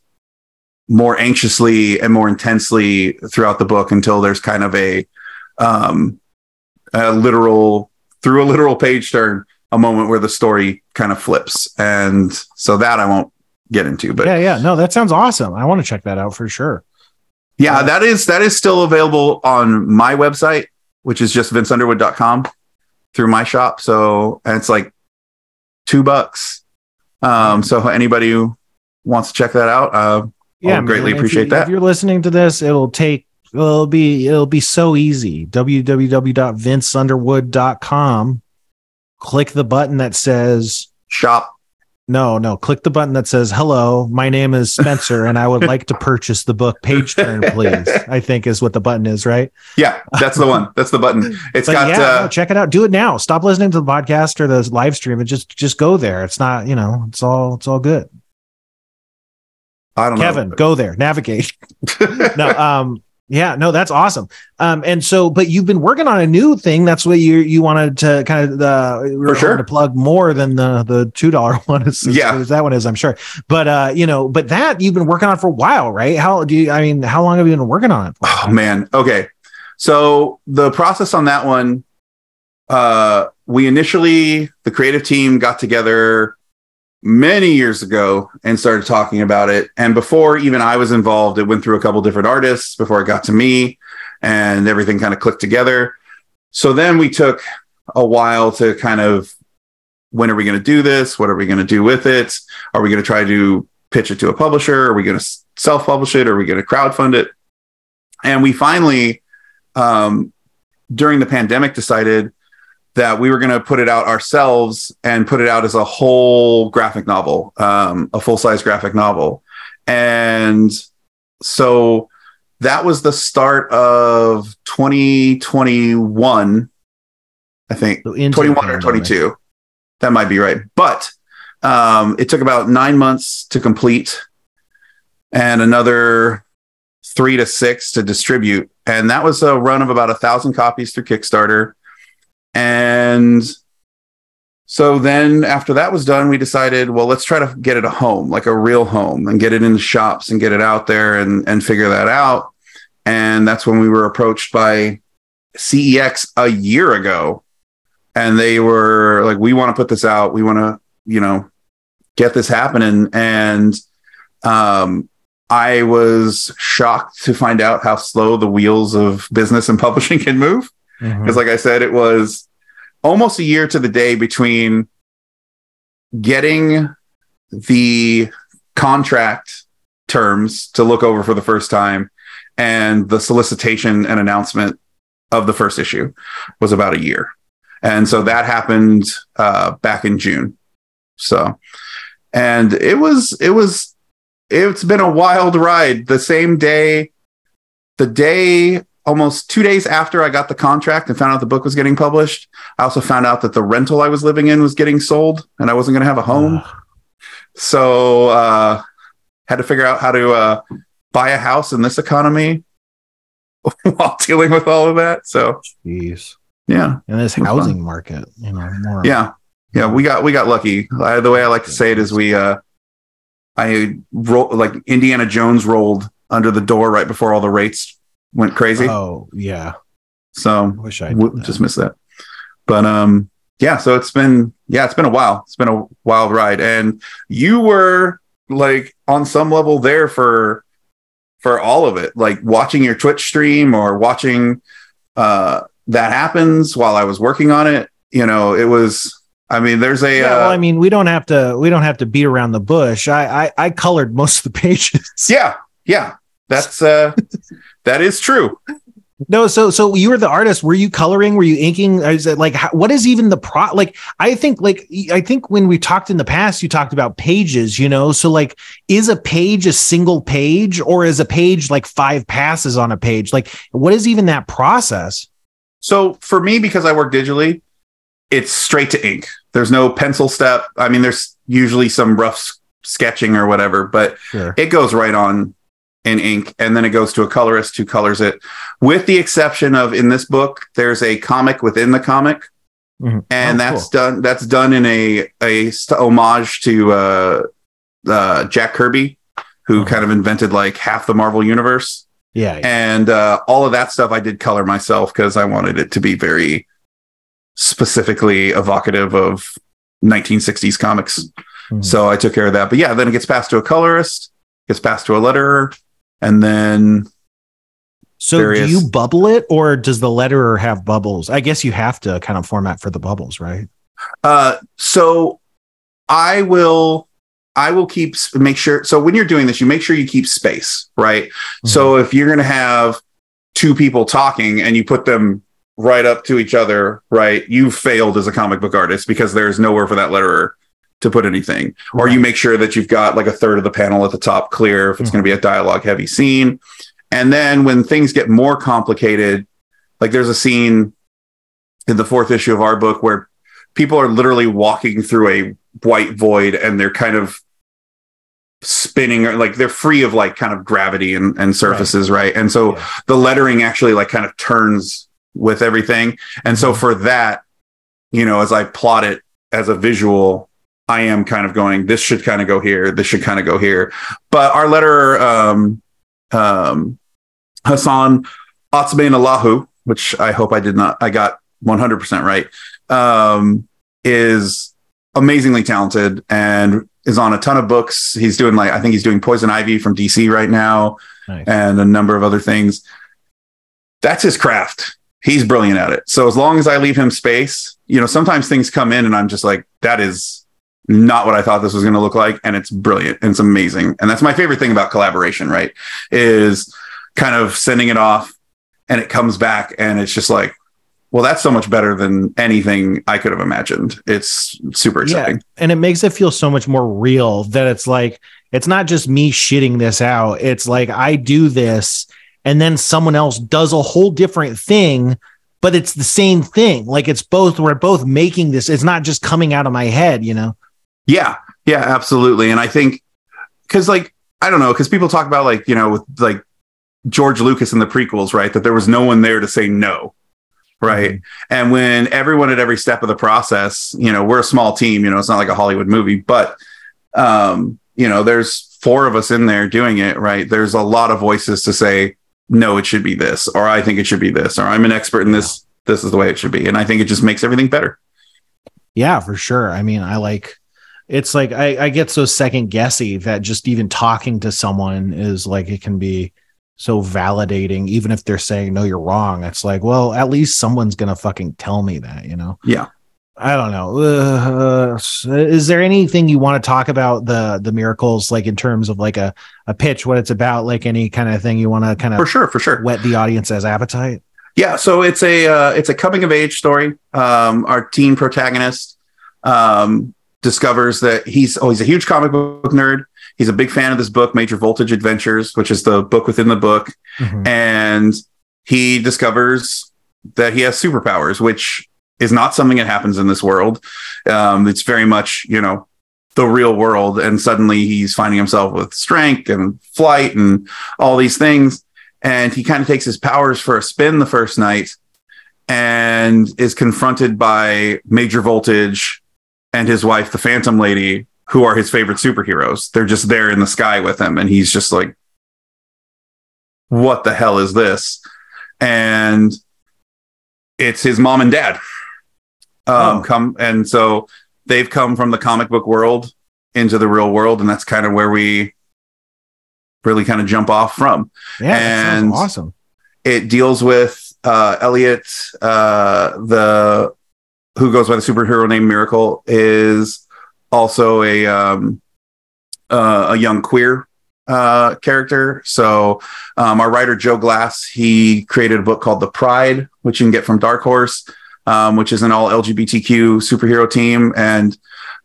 more anxiously and more intensely throughout the book until there's kind of a um, a literal through a literal page turn a moment where the story kind of flips and so that i won't get into but yeah, yeah. No, that sounds awesome. I want to check that out for sure. Yeah, Uh, that is that is still available on my website, which is just vinceunderwood.com through my shop. So and it's like two bucks. Um, so anybody who wants to check that out, uh, Yeah, I'll greatly man, if appreciate you- that. If you're listening to this, it'll take it'll be it'll be so easy. www.vinceunderwood.com. Click the button that says shop. no, no. Click the button that says "Hello, my name is Spencer, and I would like to purchase the book Page Turn, please." I think is what the button is, right? Yeah, that's the one. That's the button. It's But got yeah, uh, no, check it out. Do it now. Stop listening to the podcast or the live stream and just just go there. It's not, you know, it's all it's all good. I don't know. Kevin, know. go there. Navigate. no, um, Yeah, no, that's awesome. Um, and so, but you've been working on a new thing. That's what you you wanted to kind of uh, For sure. to plug more than the the two dollar one. Is, Yeah. is that one is, I'm sure. But uh, you know, but that you've been working on for a while, right? How do you? I mean, how long have you been working on it? For? Oh man. Okay. So the process on that one, uh, we initially the creative team got together many years ago and started talking about it. And before even I was involved, it went through a couple different artists before it got to me, and everything kind of clicked together. So then we took a while to kind of when are we going to do this? What are we going to do with it? Are we going to try to pitch it to a publisher? Are we going to self publish it? Are we going to crowdfund it? And we finally, um, during the pandemic, decided that we were going to put it out ourselves and put it out as a whole graphic novel, um, a full size graphic novel. And so that was the start of 2021, I think. So into 21 or pandemic. 22. That might be right. But um, it took about nine months to complete and another three to six to distribute. And that was a run of about a thousand copies through Kickstarter. And so then after that was done, we decided, well, let's try to get it a home, like a real home, and get it in the shops and get it out there and, and figure that out. And that's when we were approached by CEX a year ago. And they were like, we want to put this out. We want to, you know, get this happening. And um, I was shocked to find out how slow the wheels of business and publishing can move Mhm. because like i said it was almost a year to the day between getting the contract terms to look over for the first time and the solicitation and announcement of the first issue was about a year. And so that happened uh, back in june. So and it was it was it's been a wild ride. The same day the day almost two days after I got the contract and found out the book was getting published, I also found out that the rental I was living in was getting sold and I wasn't going to have a home. So, uh, had to figure out how to uh, buy a house in this economy while dealing with all of that. So, Jeez. yeah, In this housing market, you know, more. yeah, yeah, we got we got lucky. I, the way I like to say it is, we uh, I roll like Indiana Jones rolled under the door right before all the rates went crazy. Oh, yeah. So I wish I w- just missed that. But um, yeah. So it's been yeah, it's been a while. It's been a wild ride, and you were like on some level there for for all of it, like watching your Twitch stream or watching uh that happens while I was working on it. You know, it was. I mean, there's a Yeah, uh, well, I mean, we don't have to we don't have to beat around the bush. I I, I colored most of the pages. yeah, yeah. That's uh, that is true. No, so so you were the artist. Were you coloring? Were you inking? Is it like how, what is even the pro? Like I think like I think when we talked in the past, you talked about pages. You know, so like is a page a single page or is a page like five passes on a page? Like what is even that process? So for me, because I work digitally, it's straight to ink. There's no pencil step. I mean, there's usually some rough sketching or whatever, but Sure. it goes right on in ink and then it goes to a colorist who colors it with the exception of in this book there's a comic within the comic Mhm. and Oh, that's done that's done in a a st- homage to uh uh jack kirby who kind of invented like half the marvel universe Yeah. yeah. and uh all of that stuff i did color myself because i wanted it to be very specifically evocative of 1960s comics Mhm. so I took care of that. But yeah, then it gets passed to a colorist, gets passed to a letterer, and then So various- do you bubble it or does the letterer have bubbles? I guess you have to kind of format for the bubbles, right? uh so I will I will keep make sure so when you're doing this, you make sure you keep space, right? So if you're gonna have two people talking and you put them right up to each other, right, you failed as a comic book artist because there's nowhere for that letterer to put anything. Or you make sure that you've got like a third of the panel at the top clear if it's going to mm-hmm. be a dialogue heavy scene. And then when things get more complicated, like there's a scene in the fourth issue of our book where people are literally walking through a white void and they're kind of spinning or like they're free of like kind of gravity and, and surfaces right, and so Yeah. the lettering actually like kind of turns with everything and so mm-hmm. for that you know as i plot it as a visual i am kind of going this should kind of go here this should kind of go here but our letter um um hassan Otsmane-Elhaou, which I hope I did not, I got 100% right, um, is amazingly talented and is on a ton of books. He's doing like, I think he's doing Poison Ivy from DC right now Nice. and a number of other things. That's his craft. He's brilliant at it. So as long as I leave him space, you know, sometimes things come in and I'm just like, that is not what I thought this was going to look like. And it's brilliant. And it's amazing. And that's my favorite thing about collaboration, right? Is kind of sending it off and it comes back and it's just like, well, that's so much better than anything I could have imagined. It's super exciting. and it makes it feel so much more real that it's like it's not just me shitting this out it's like i do this and then someone else does a whole different thing but it's the same thing like it's both we're both making this it's not just coming out of my head you know Yeah, yeah, absolutely. And I think because like I don't know, because people talk about like you know with like George Lucas in the prequels, right? That there was no one there to say no, right? And when everyone at every step of the process, you know, we're a small team, you know, it's not like a Hollywood movie, but um, you know, there's four of us in there doing it, right? There's a lot of voices to say no, it should be this, or I think it should be this, or I'm an expert in this. This is the way it should be, and I think it just makes everything better. yeah for sure i mean i like it's like i, I get so second guessy that just even talking to someone is like it can be so validating even if they're saying no you're wrong it's like well at least someone's gonna fucking tell me that you know Yeah. i don't know uh, is there anything you want to talk about the the miracles like in terms of like a a pitch what it's about like any kind of thing you want to kind of For sure, for sure. whet the audience's appetite Yeah, so it's a uh, it's a coming of age story. Um, our teen protagonist um, discovers that he's oh he's a huge comic book nerd. He's a big fan of this book, Major Voltage Adventures, which is the book within the book, Mhm. and he discovers that he has superpowers, which is not something that happens in this world. Um, it's very much you know the real world, and suddenly he's finding himself with strength and flight and all these things and he kind of takes his powers for a spin the first night and is confronted by Major Voltage and his wife, the Phantom Lady, who are his favorite superheroes. They're just there in the sky with him, and he's just like, What the hell is this? And it's his mom and dad. Um, Oh. come and so they've come from the comic book world into the real world, and that's kind of where we really kind of jump off from yeah And- awesome it deals with uh, Elliot, uh, the who goes by the superhero name Miracle, is also a um, uh, a young queer uh, character. So um, our writer Joe Glass he created a book called The Pride, which you can get from Dark Horse, um, which is an all LGBTQ superhero team, and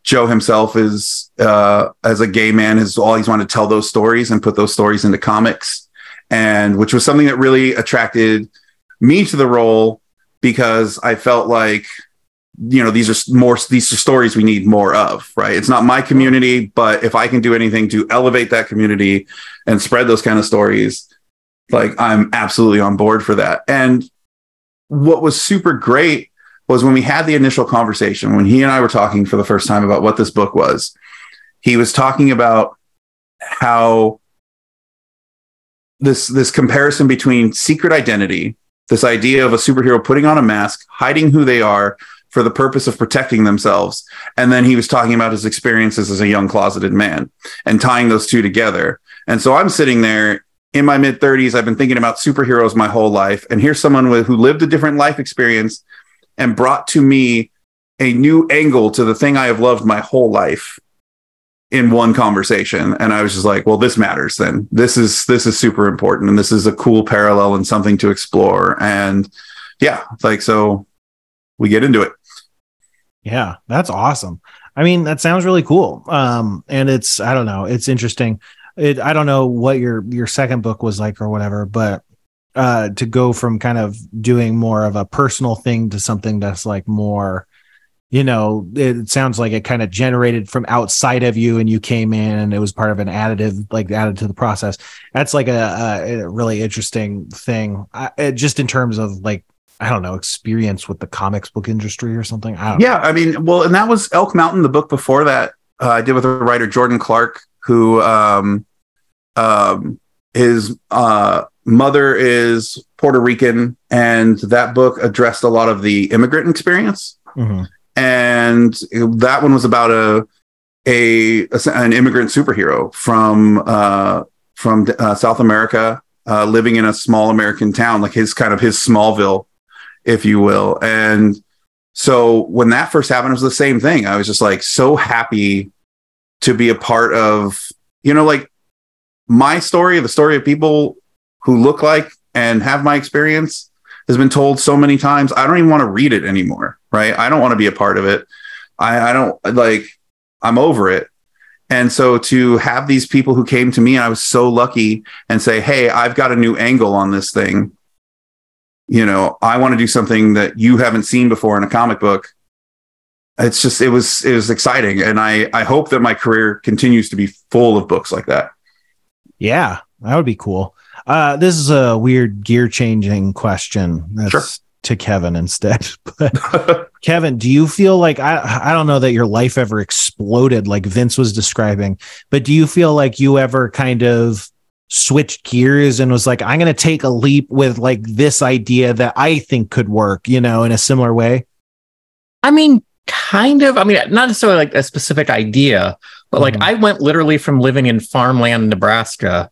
Joe himself is uh, as a gay man has always wanted to tell those stories and put those stories into comics and which was something that really attracted me to the role because I felt like you know these are more these are stories we need more of right? It's not my community but if i can do anything to elevate that community and spread those kind of stories like i'm absolutely on board for that. And what was super great was when we had the initial conversation when he and i were talking for the first time about what this book was he was talking about how this this comparison between secret identity this idea of a superhero putting on a mask hiding who they are for the purpose of protecting themselves. And then he was talking about his experiences as a young closeted man and tying those two together. And so i'm sitting there in my mid 30s i've been thinking about superheroes my whole life. And here's someone with, who lived a different life experience and brought to me a new angle to the thing i have loved my whole life in one conversation. And i was just like well this matters then. This is this is super important. And this is a cool parallel and something to explore. And yeah like so we get into it Yeah, that's awesome. I mean, that sounds really cool. Um, and it's I don't know, it's interesting. It I don't know what your your second book was like or whatever, but uh to go from kind of doing more of a personal thing to something that's like more you know, it sounds like it kind of generated from outside of you and you came in and it was part of an additive, like added to the process. That's like a, a, really interesting thing. I, it, just in terms of like, I don't know, experience with the comics book industry or something. I don't Yeah, I mean, well, and that was Elk Mountain, the book before that uh, I did with the writer Jordan Clark, who um, um, his uh, mother is Puerto Rican, and that book addressed a lot of the immigrant experience. know. Mhm. and that one was about a a, an immigrant superhero from uh, from uh, South America, uh, living in a small American town, like his kind of his Smallville, if you will. And so when that first happened, it was the same thing. I was just like so happy to be a part of, you know, like my story, the story of people who look like and have my experience has been told so many times. I don't even want to read it anymore. Right. I don't want to be a part of it. I, I don't like, I'm over it. And so to have these people who came to me, and I was so lucky and say, Hey, I've got a new angle on this thing. You know, I want to do something that you haven't seen before in a comic book. It's just, it was, it was exciting. And I, I hope that my career continues to be full of books like that. Yeah, that would be cool. Uh, this is a weird gear changing question. That's Sure. to Kevin instead. But Kevin, do you feel like I I don't know that your life ever exploded like Vince was describing, but do you feel like you ever kind of switched gears and was like, I'm gonna take a leap with like this idea that I think could work, you know, in a similar way? I mean, kind of. I mean, not necessarily like a specific idea, but like Mhm. I went literally from living in farmland, Nebraska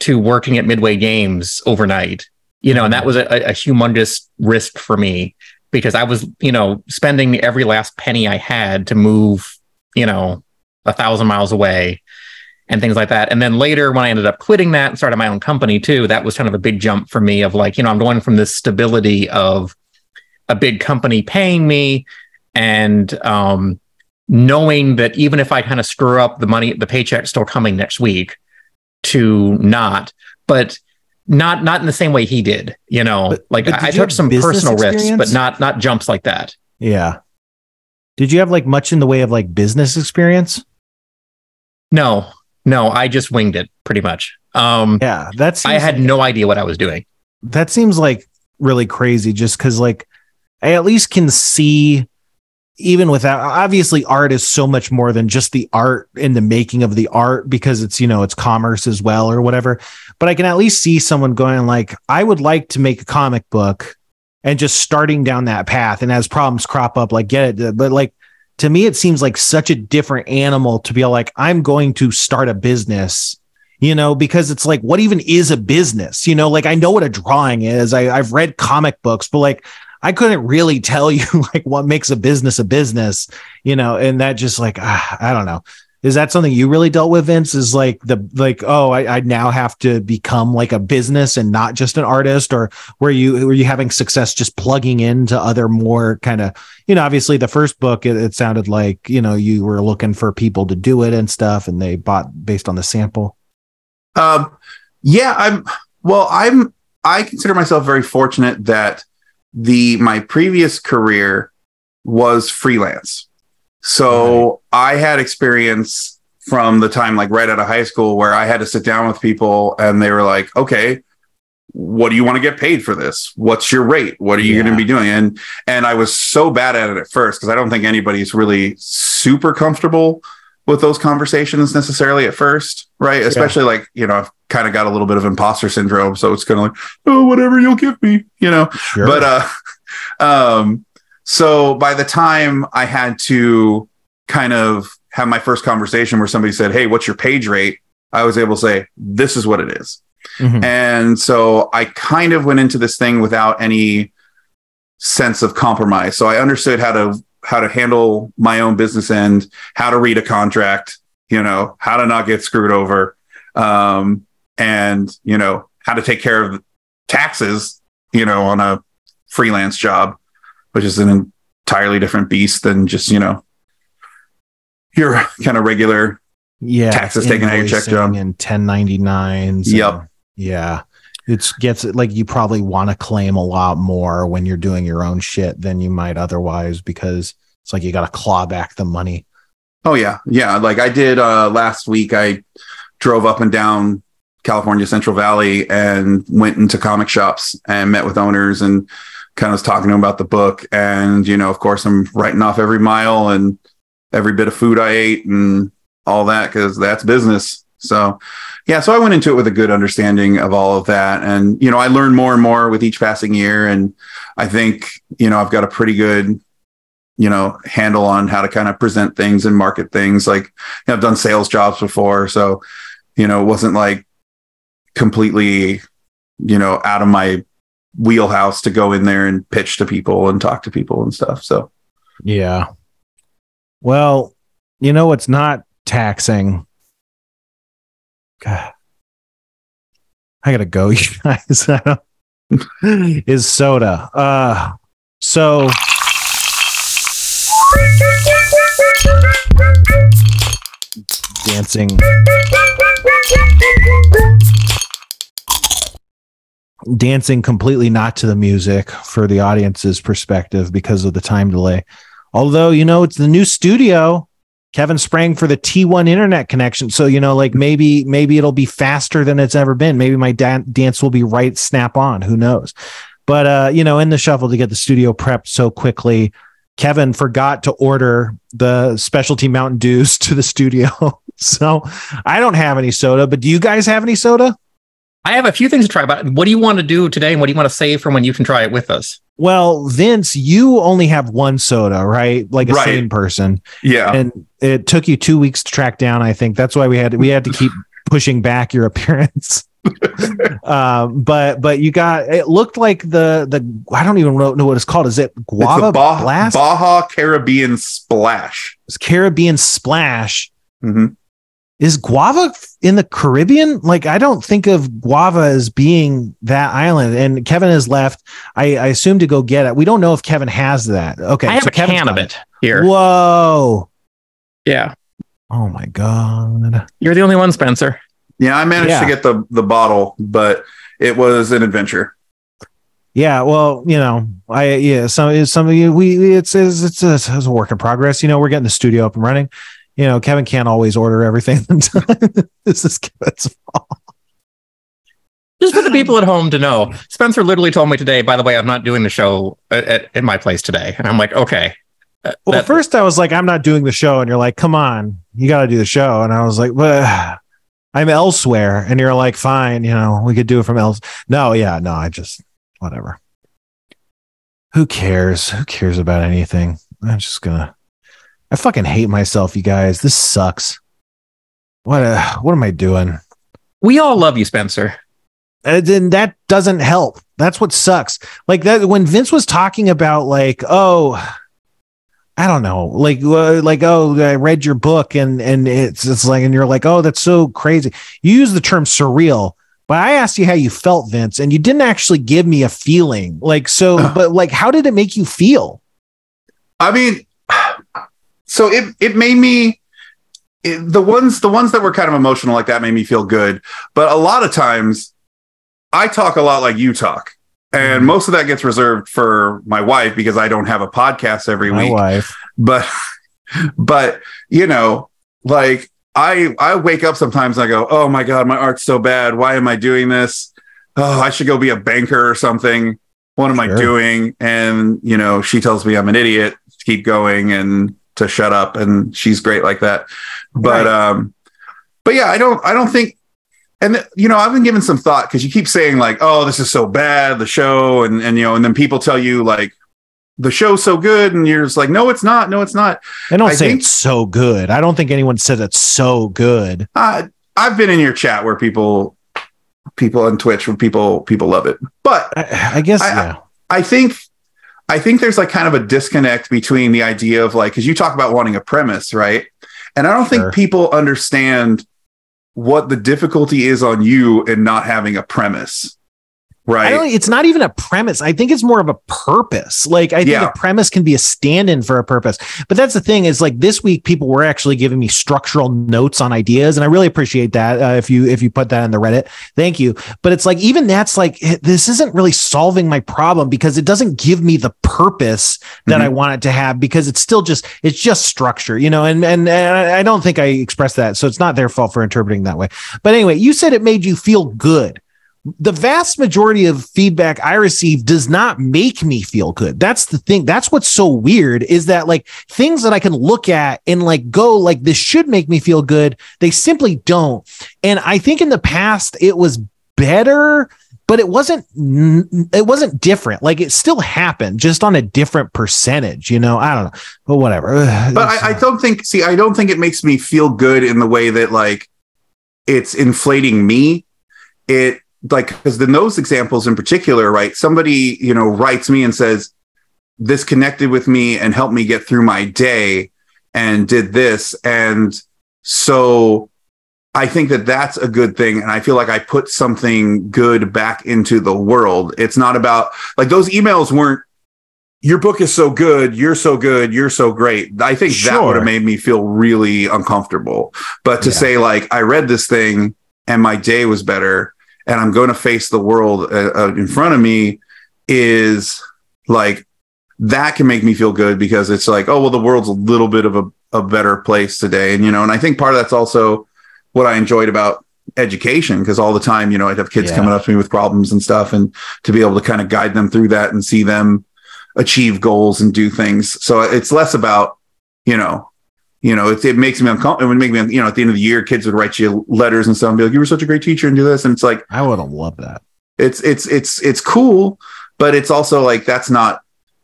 to working at Midway Games overnight, you know, and that was a, a humongous risk for me because I was, you know, spending every last penny I had to move, you know, a thousand miles away and things like that. And then later, when I ended up quitting that and started my own company too, that was kind of a big jump for me of like, you know, I'm going from this stability of a big company paying me and um, knowing that even if I kind of screw up, the money, the paycheck's still coming next week to not, but not not in the same way he did. You know, But- like but I, I took some personal risks, but not not jumps like that. Yeah. Did you have like much in the way of like business experience? No, no, I just winged it pretty much. Um, Yeah, that's I had no idea what I was doing. that seems like really crazy just because like i at least can see even without obviously art is so much more than just the art and the making of the art because it's you know it's commerce as well or whatever but i can at least see someone going like i would like to make a comic book and just starting down that path and as problems crop up like get it but like to me it seems like such a different animal to be like i'm going to start a business you know, because it's like, what even is a business? You know, like I know what a drawing is. I, I've read comic books, but like I couldn't really tell you like what makes a business a business, you know, and that just like, ah, I don't know. Is that something you really dealt with, Vince? Is like the like, oh, I, I now have to become like a business and not just an artist, or were you were you having success just plugging into other more kind of, you know, obviously the first book it, it sounded like you know you were looking for people to do it and stuff, and they bought based on the sample. Um, yeah, I'm. Well, I'm. I consider myself very fortunate that the my previous career was freelance. So I had experience from the time like right out of high school where I had to sit down with people and they were like, "Okay, what do you want to get paid for this? What's your rate? What are you going to be doing?" And and I was so bad at it at first because I don't think anybody's really super comfortable with those conversations necessarily at first, right? Especially like, you know, I've kind of got a little bit of imposter syndrome. So it's kind of like, oh, whatever you'll give me, you know. Sure. But uh um so by the time I had to kind of have my first conversation where somebody said, Hey, what's your page rate? I was able to say, This is what it is. Mhm. And so I kind of went into this thing without any sense of compromise. So I understood how to how to handle my own business end, how to read a contract, you know, how to not get screwed over, um, and you know how to take care of taxes, you know, on a freelance job, which is an entirely different beast than just you know your kind of regular yeah, taxes taken out of your check job. and 1099s. Yep. and- yeah. It's gets like you probably want to claim a lot more when you're doing your own shit than you might otherwise because It's like you got to claw back the money. Oh yeah, yeah. Like I did uh, last week. I drove up and down California Central Valley and went into comic shops and met with owners and kind of was talking to him about the book. And you know, of course, I'm writing off every mile and every bit of food I ate and all that because that's business. So yeah, so I went into it with a good understanding of all of that. And, you know, I learned more and more with each passing year. And I think, you know, I've got a pretty good, you know, handle on how to kind of present things and market things. Like, you know, I've done sales jobs before. So, you know, it wasn't like completely, you know, out of my wheelhouse to go in there and pitch to people and talk to people and stuff. So, Yeah. Well, you know what's not taxing? God. I gotta go, you guys. is soda. Uh so dancing dancing completely not to the music for the audience's perspective because of the time delay. Although, you know, it's the new studio. Kevin sprang for the T1 internet connection. So, you know, like maybe, maybe it'll be faster than it's ever been. Maybe my dan- dance will be right snap on. Who knows? But, uh, you know, in the shuffle to get the studio prepped so quickly, Kevin forgot to order the specialty Mountain Dews to the studio. so I don't have any soda, but do you guys have any soda? I have a few things to try about. What do you want to do today, and what do you want to save for when you can try it with us? Well, Vince, you only have one soda, right? Like a Right. sane person. yeah. and it took you two weeks to track down. I think that's why we had we had to keep pushing back your appearance. um, but but you got it looked like the the I don't even know, know what it's called. Is it guava Baja, blast? Baja Caribbean Splash. It's Caribbean splash. hmm Is guava in the Caribbean? Like I don't think of guava as being that island. And Kevin has left. I, I assume to go get it. We don't know if Kevin has that. Okay, I have so a Kevin's can of gone. it here. Whoa! Yeah, Oh my god! you're the only one, Spencer. Yeah, I managed Yeah. to get the the bottle, but it was an adventure. Yeah, well, you know, I yeah, some some of you we it's it's it's a, it's a work in progress. You know, we're getting the studio up and running. You know, Kevin can't always order everything. in time. this is Kevin's fault. Just for the people at home to know, Spencer literally told me today. By the way, I'm not doing the show at, at, at my place today, and I'm like, okay. Uh, Well, that- first I was like, I'm not doing the show, and you're like, come on, you got to do the show, and I was like, well, I'm elsewhere, and you're like, fine, you know, we could do it from else. No, yeah, no, I just whatever. Who cares? Who cares about anything? I'm just gonna. I fucking hate myself, you guys. This sucks. What? Uh, what am I doing? we all love you, Spencer. And then that doesn't help. That's what sucks. Like that when Vince was talking about like, oh, I don't know, like uh, like oh, I read your book and and it's it's like and you're like, oh, that's so crazy. You use the term surreal, but I asked you how you felt, Vince, and you didn't actually give me a feeling. Like so, but like, how did it make you feel? I mean, so it it made me it, the ones the ones that were kind of emotional like that made me feel good. But a lot of times, I talk a lot like you talk, and Mhm. most of that gets reserved for my wife because I don't have a podcast every My week. wife. But but you know, like I I wake up sometimes and I go, oh my god, my art's so bad. Why am I doing this? Oh, I should go be a banker or something. What am I doing? And you know, she tells me I'm an idiot keep going and to shut up, and she's great like that. But um, but yeah, I don't I don't think. And you know, I've been given some thought because you keep saying like, "Oh, this is so bad," the show, and and you know, and then people tell you like, "The show's so good," and you're just like, "No, it's not. No, it's not." I don't I say think- it's so good. I don't think anyone said it's so good. Uh, I've been in your chat where people, people on Twitch, where people people love it, but I, I guess I- yeah. I think, I think there's like kind of a disconnect between the idea of like, because you talk about wanting a premise, right? And I don't Sure. think people understand what the difficulty is on you in not having a premise. Right? It's not even a premise. I think it's more of a purpose. Like I think Yeah. a premise can be a stand-in for a purpose. But that's the thing is like this week people were actually giving me structural notes on ideas, and I really appreciate that. Uh, if you if you put that in the Reddit, thank you. But it's like even that's like eh, this isn't really solving my problem because it doesn't give me the purpose that I want it to have because it's still just it's just structure, you know. And and, and I I don't think I expressed that, so it's not their fault for interpreting that way. But anyway, you said it made you feel good the vast majority of feedback I receive does not make me feel good. That's the thing. That's what's so weird is that like things that I can look at and like go like this should make me feel good. They simply don't. And I think in the past it was better, but it wasn't it wasn't different. Like it still happened just on a different percentage, you know. I don't know. But whatever. But I, I don't think see i don't think it makes me feel good in the way that like it's inflating me it like because in those examples in particular right somebody you know writes me and says this connected with me and helped me get through my day and did this. And so i think that that's a good thing and i feel like i put something good back into the world. It's not about like those emails weren't your book is so good you're so good you're so great. I think that would have made me feel really uncomfortable. But to Yeah. say like i read this thing and my day was better and i'm going to face the world uh, uh, in front of me is like that can make me feel good because it's like oh well the world's a little bit of a, a better place today and you know and i think part of that's also what i enjoyed about education because all the time you know i'd have kids Yeah. coming up to me with problems and stuff and to be able to kind of guide them through that and see them achieve goals and do things so it's less about you know you know it, it makes me uncomfortable it would make me you know at the end of the year kids would write you letters and stuff and be like you were such a great teacher and do this and it's like I would have loved that. it's it's it's it's cool but it's also like that's not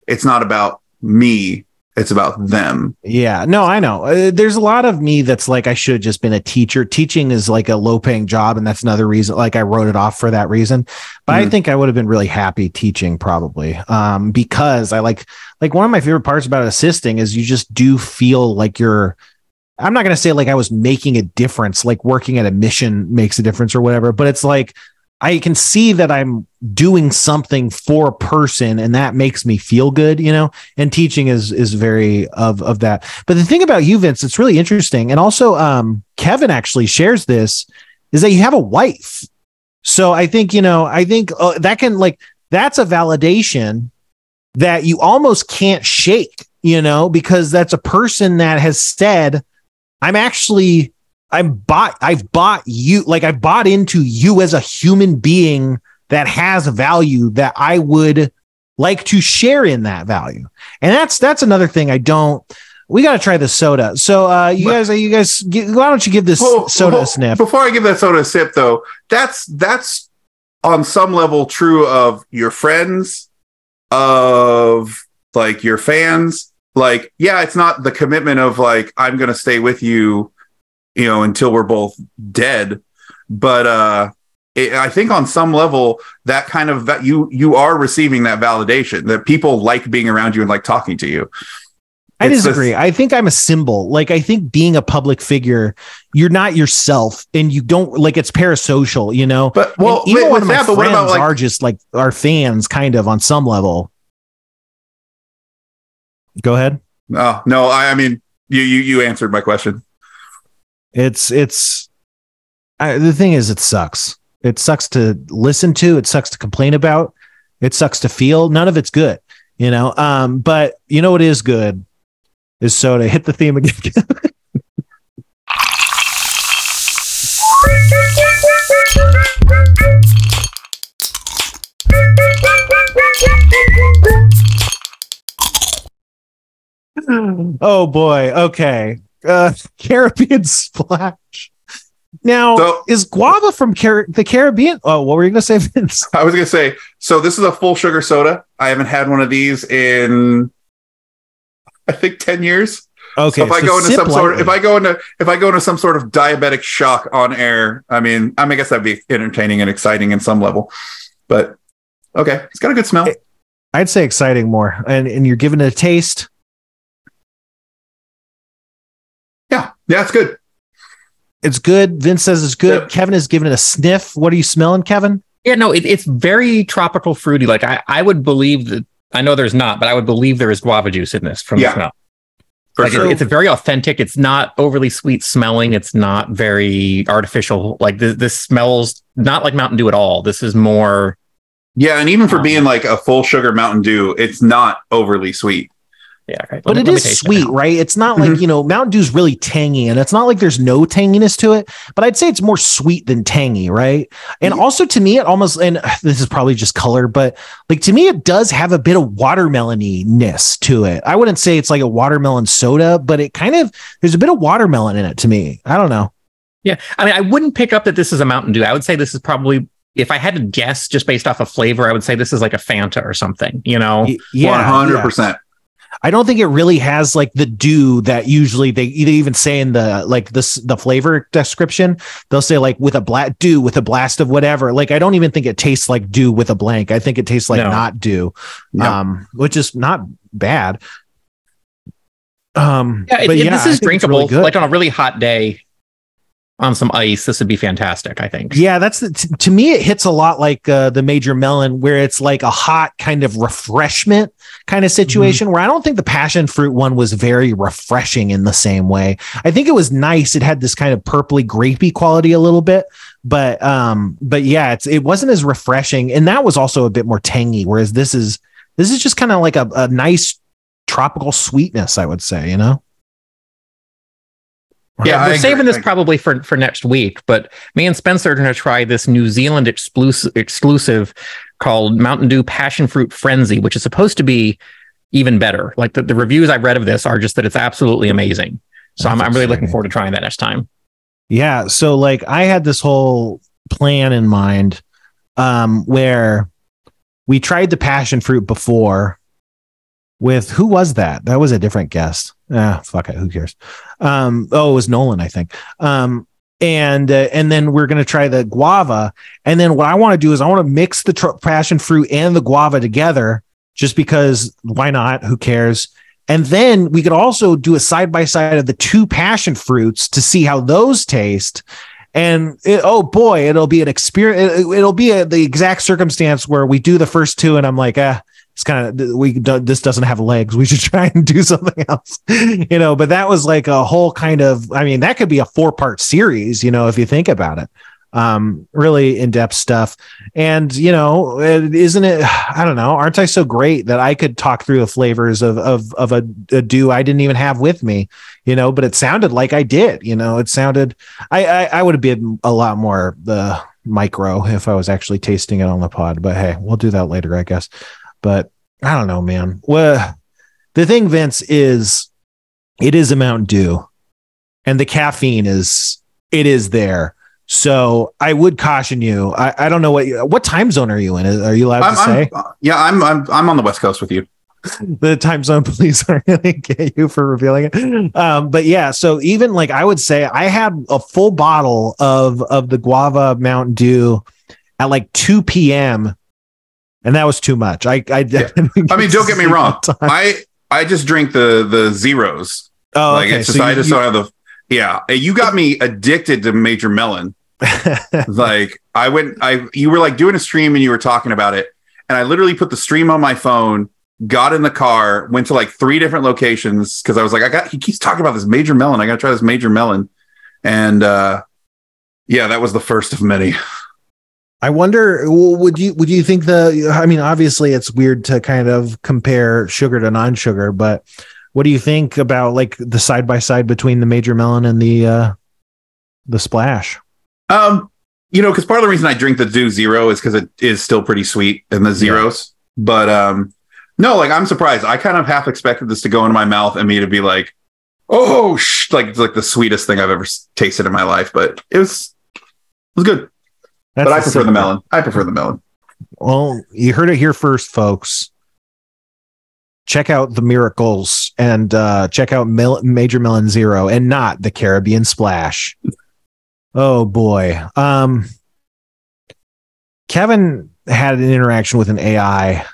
it's not about me it's about them Yeah, no, I know. Uh, there's a lot of me that's like I should have just been a teacher. Teaching is like a low paying job, and that's another reason. Like I wrote it off for that reason. But I Mhm. think I would have been really happy teaching probably, um, because I like like one of my favorite parts about assisting is you just do feel like you're. I'm not gonna say like I was making a difference, like working at a mission makes a difference or whatever, but it's like I can see that I'm doing something for a person, and that makes me feel good, you know and teaching is is very of of that. But the thing about you vince it's really interesting. And also um kevin actually shares this is that you have a wife. So i think you know i think uh, that can like that's a validation that you almost can't shake you know because that's a person that has said i'm actually i'm bought i've bought you like i bought into you as a human being that has value that i would like to share in that value. And that's that's another thing i don't we got to try the soda. So uh you But- guys you guys why don't you give this Whoa, soda whoa, a sniff? before i give that soda a sip though that's that's on some level true of your friends of like your fans. Like yeah it's not the commitment of like i'm gonna stay with you you know until we're both dead but uh it, i think on some level that kind of that you you are receiving that validation that people like being around you and like talking to you I It's disagree. this- I think I'm a symbol. Like I think being a public figure, you're not yourself, and you don't like it's parasocial. You know. but And well even with, one of my that friends about like are just like our fans, kind of on some level. Go ahead. oh no I, I mean you you you answered my question It's it's I, the thing is, it sucks. It sucks to listen to. It sucks to complain about. It sucks to feel. None of it's good. You know. Um. But you know what is good is soda. Hit the theme again. oh boy. Okay. Uh, Caribbean splash. Now, So- is guava from Car- the Caribbean? Oh, what were you going to say, Vince? I was gonna say, so this is a full sugar soda. I haven't had one of these in, I think, ten years. Okay, so if I go into some sort, of, if. I go into, if I go into some sort of diabetic shock on air, I mean, I mean, I guess that'd be entertaining and exciting in some level. But okay, it's got a good smell. I'd say exciting more, and and you're giving it a taste. Yeah, yeah, it's good. It's good. Vince says it's good. Yep. Kevin is giving it a sniff. What are you smelling, Kevin? Yeah, no, it, it's very tropical fruity. Like I, I would believe that I know there's not, but I would believe there is guava juice in this from Yeah, the smell. For like it- sure. it's a very authentic. It's not overly sweet smelling. It's not very artificial. Like this, this smells not like Mountain Dew at all. This is more. yeah, and even for Um, being like a full sugar Mountain Dew, it's not overly sweet. Yeah, okay. But me- it let me sweet, now. right? It's not like, Mhm. you know, Mountain Dew's really tangy and it's not like there's no tanginess to it, but I'd say it's more sweet than tangy, right? And also to me, it almost, and this is probably just color, but like to me, it does have a bit of watermelony-ness to it. I wouldn't say it's like a watermelon soda, but it kind of, there's a bit of watermelon in it to me. I don't know. Yeah, I mean, I wouldn't pick up that this is a Mountain Dew. I would say this is probably, if I had to guess, just based off of flavor, I would say this is like a Fanta or something. You know? Yeah. One hundred yeah. percent. I don't think it really has like the dew that usually they they even say in the like this the flavor description. They'll say like with a black dew with a blast of whatever. Like I don't even think it tastes like dew with a blank. I think it tastes like No. not dew, Yeah. um, which is not bad. Um, Yeah, it, but it- yeah, this is it's drinkable. really like on a really hot day, on some ice, this would be fantastic. I think. Yeah, that's the, t- to me. It hits a lot like uh, the Major Melon, where it's like a hot kind of refreshment kind of situation. Where I don't think the passion fruit one was very refreshing in the same way. I think it was nice. It had this kind of purpley grapey quality a little bit, but um, but yeah, it's it wasn't as refreshing, and that was also a bit more tangy. Whereas this is this is just kind of like a, a nice tropical sweetness, I would say. You know. Yeah, I we're agree. saving this probably for for next week. But me and Spencer are going to try this New Zealand exclusive exclusive called Mountain Dew Passion Fruit Frenzy, which is supposed to be even better. Like the, the reviews I've read of this are just that it's absolutely amazing. So I'm, I'm really looking forward to trying that next time. Yeah. So like I had this whole plan in mind um where we tried the passion fruit before with who was that? That was a different guest. Ah, fuck it, who cares? Um oh, it was Nolan, I think. Um and uh, and then we're to try the guava and then what I want to do is I want to mix the tr- passion fruit and the guava together just because why not? Who cares? And then we could also do a side by side of the two passion fruits to see how those taste. And it, oh boy, it'll be an experience. It, will be a, the exact circumstance where we do the first two, and I'm like, ah, it's kind of we this doesn't have legs. We should try and do something else, you know. But that was like a whole kind of. I mean, that could be a four part series, you know, if you think about it. Um, really in depth stuff. And you know, isn't it? I don't know. Aren't I so great that I could talk through the flavors of of of a, a dew I didn't even have with me? You know, but it sounded like I did. You know, it sounded. I I, I would have been a lot more the micro if I was actually tasting it on the pod. But hey, we'll do that later, I guess. But I don't know, man. Well, the thing, Vince, is it is a Mountain Dew, and the caffeine is it is there. So I would caution you. I, I don't know what what time zone are you in? Are you allowed I'm, to say I'm, yeah, I'm, I'm I'm on the West Coast with you. the time zone police are going to get you for revealing it? Um, but yeah, so even like I would say, I had a full bottle of of the guava Mountain Dew at like two p.m. And that was too much. I I, I mean, don't get me wrong. I I just drink the the zeros. Oh, like okay. it's just So I you- just you- don't have the yeah. You got me addicted to Major Melon. like I went, I you were like doing a stream and you were talking about it, and I literally put the stream on my phone, got in the car, went to like three different locations because I was like, I got he keeps talking about this Major Melon. I got to try this Major Melon, and uh yeah, that was the first of many. I wonder, would you would you think the? I mean, obviously, it's weird to kind of compare sugar to non-sugar, but what do you think about like the side by side between the Major Melon and the uh the Splash? Um, you know, because part of the reason I drink the Dew Zero is because it is still pretty sweet in the zeros. But um, no, like I'm surprised. I kind of half expected this to go into my mouth and me to be like, oh, sh-, like it's like the sweetest thing I've ever s- tasted in my life. But it was it was good. That's but I prefer the melon. I prefer the melon. Well, you heard it here first, folks. Check out the miracles and uh, check out Mil- Major Melon Zero and not the Caribbean Splash. Oh boy. Um, Kevin had an interaction with an AI.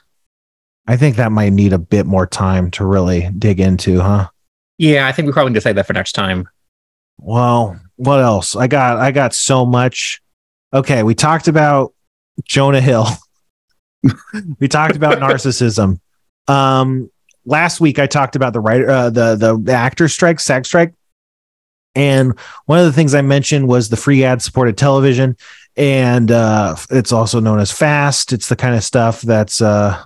I think that might need a bit more time to really dig into, huh? Yeah, I think we probably need to save that for next time. Well, what else? I got I got so much. Okay, we talked about Jonah Hill. we talked about narcissism. Um, last week I talked about the writer, uh, the the the actor strike, SAG strike, and one of the things I mentioned was the free ad supported television, and uh, it's also known as FAST. It's the kind of stuff that's uh,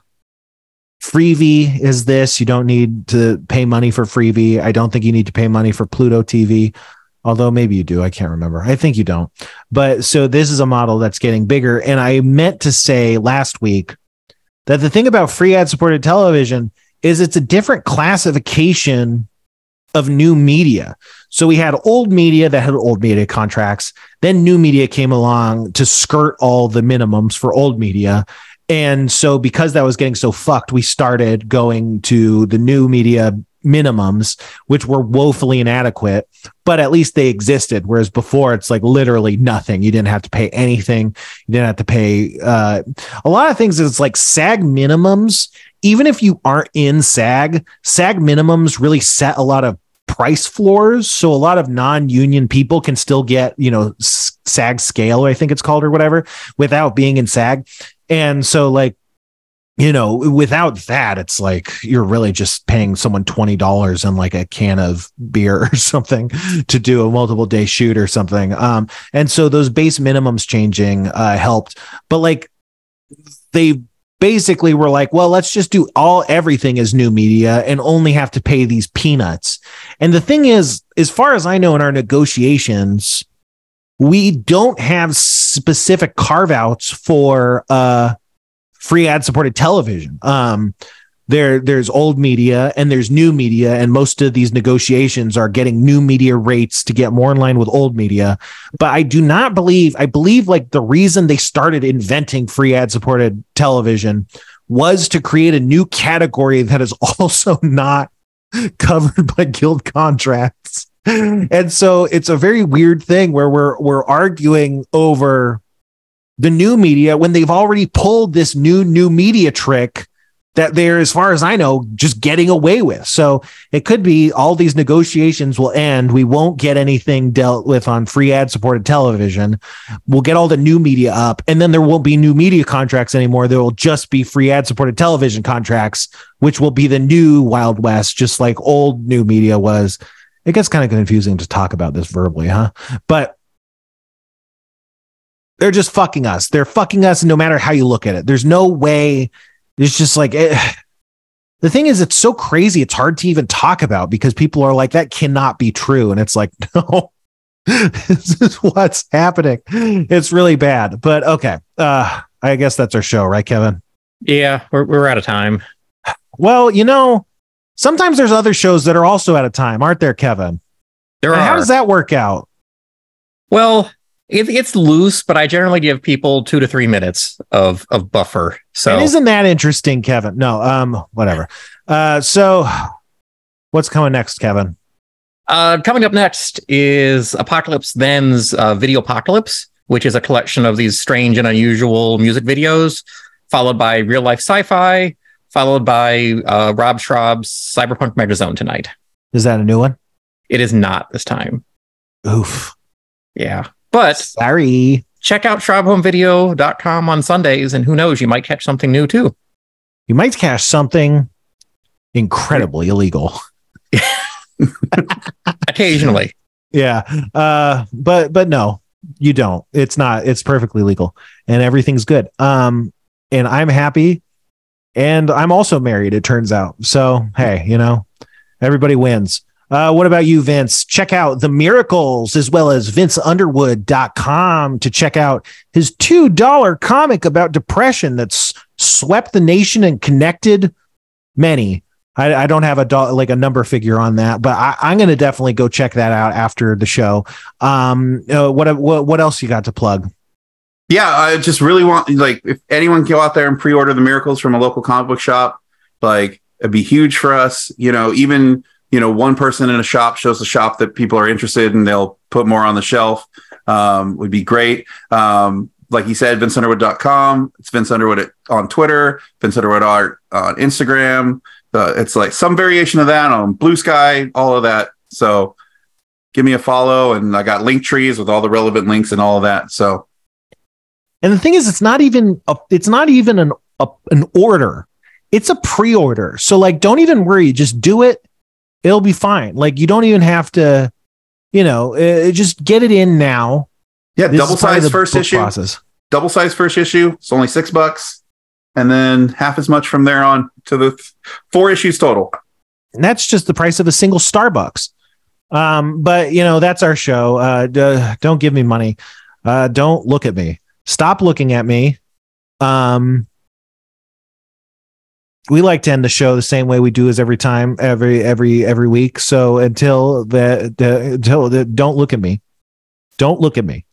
Freevee is this. You don't need to pay money for Freevee. I don't think you need to pay money for Pluto TV although maybe you do. I can't remember. I think you don't. But so this is a model that's getting bigger. And I meant to say last week that the thing about free ad supported television is it's a different classification of new media. So we had old media that had old media contracts. Then new media came along to skirt all the minimums for old media. And so because that was getting so fucked, we started going to the new media minimums, which were woefully inadequate, but at least they existed. Whereas before, it's like literally nothing. You didn't have to pay anything. You didn't have to pay uh, a lot of things. It's like SAG minimums. Even if you aren't in SAG, SAG minimums really set a lot of price floors. So a lot of non-union people can still get, you know, SAG scale, I think it's called or whatever, without being in SAG. And so like you know, without that, it's like you're really just paying someone twenty dollars and like a can of beer or something to do a multiple day shoot or something. Um, and so those base minimums changing uh, helped, but like they basically were like, well, let's just do all everything as new media and only have to pay these peanuts. And the thing is, as far as I know, in our negotiations, we don't have specific carve outs for uh free ad supported television. Um, there, there's old media and there's new media, and most of these negotiations are getting new media rates to get more in line with old media. But I do not believe, I believe like the reason they started inventing free ad supported television was to create a new category that is also not covered by guild contracts. And so it's a very weird thing where we're we're arguing over the new media when they've already pulled this new new media trick that they're as far as i know just getting away with. So it could be all these negotiations will end. We won't get anything dealt with on free ad supported television. We'll get all the new media up and then there won't be new media contracts anymore. There will just be free ad supported television contracts which will be the new wild west just like old new media was. It gets kind of confusing to talk about this verbally huh? But they're just fucking us. They're fucking us no matter how you look at it. There's no way. It's just like it, the thing is, it's so crazy. It's hard to even talk about because people are like, that cannot be true. And it's like, no, this is what's happening. It's really bad. But okay. Uh, I guess that's our show, right, Kevin? Yeah, we're, we're out of time. Well, you know, sometimes there's other shows that are also out of time, aren't there, Kevin? There And are. How does that work out? Well, it, it's loose, but I generally give people two to three minutes of of buffer. So And isn't that interesting, Kevin? No, um, whatever. Uh, so what's coming next, Kevin? Uh, coming up next is Apocalypse Then's uh, Video Apocalypse, which is a collection of these strange and unusual music videos, followed by real life sci fi, followed by uh, Rob Schraub's Cyberpunk Megazone tonight. Is that a new one? It is not this time. Oof. Yeah. But Sorry. check out SchraubHomeVideo.com on Sundays, and who knows, you might catch something new too. You might catch something incredibly illegal. Occasionally. Yeah. Uh, but but no, you don't. It's not. It's perfectly legal and everything's good. Um, and I'm happy. And I'm also married, it turns out. So hey, you know, everybody wins. Uh, what about you, Vince? Check out The Miracles as well as vinceunderwood.com to check out his $2 comic about depression that's swept the nation and connected many. I, I don't have a do- like a number figure on that, but I, I'm going to definitely go check that out after the show. Um, uh, what what what else you got to plug? Yeah, I just really want like if anyone go out there and pre-order the miracles from a local comic book shop, like it'd be huge for us. You know, even you know one person in a shop shows a shop that people are interested and they'll put more on the shelf. Um, would be great. Um, like he said, vinceunderwood.com. It's Vince Underwood at, on Twitter, Vince Underwood Art on Instagram. Uh, it's like some variation of that on Bluesky, all of that. So give me a follow, and I got link trees with all the relevant links and all of that. So And the thing is, it's not even a, it's not even an a, an order. It's a pre-order. So like, don't even worry. Just do it. It'll be fine. Like you don't even have to, you know, uh, just get it in now. Yeah, This double size first issue. process. Double size first issue. It's only six bucks, and then half as much from there on to the th- four issues total. And that's just the price of a single Starbucks. Um, but you know, that's our show. Uh, d- don't give me money. Uh, don't look at me. Stop looking at me. Um, we like to end the show the same way we do as every time, every every every week. So until the, the until the, don't look at me. Don't look at me.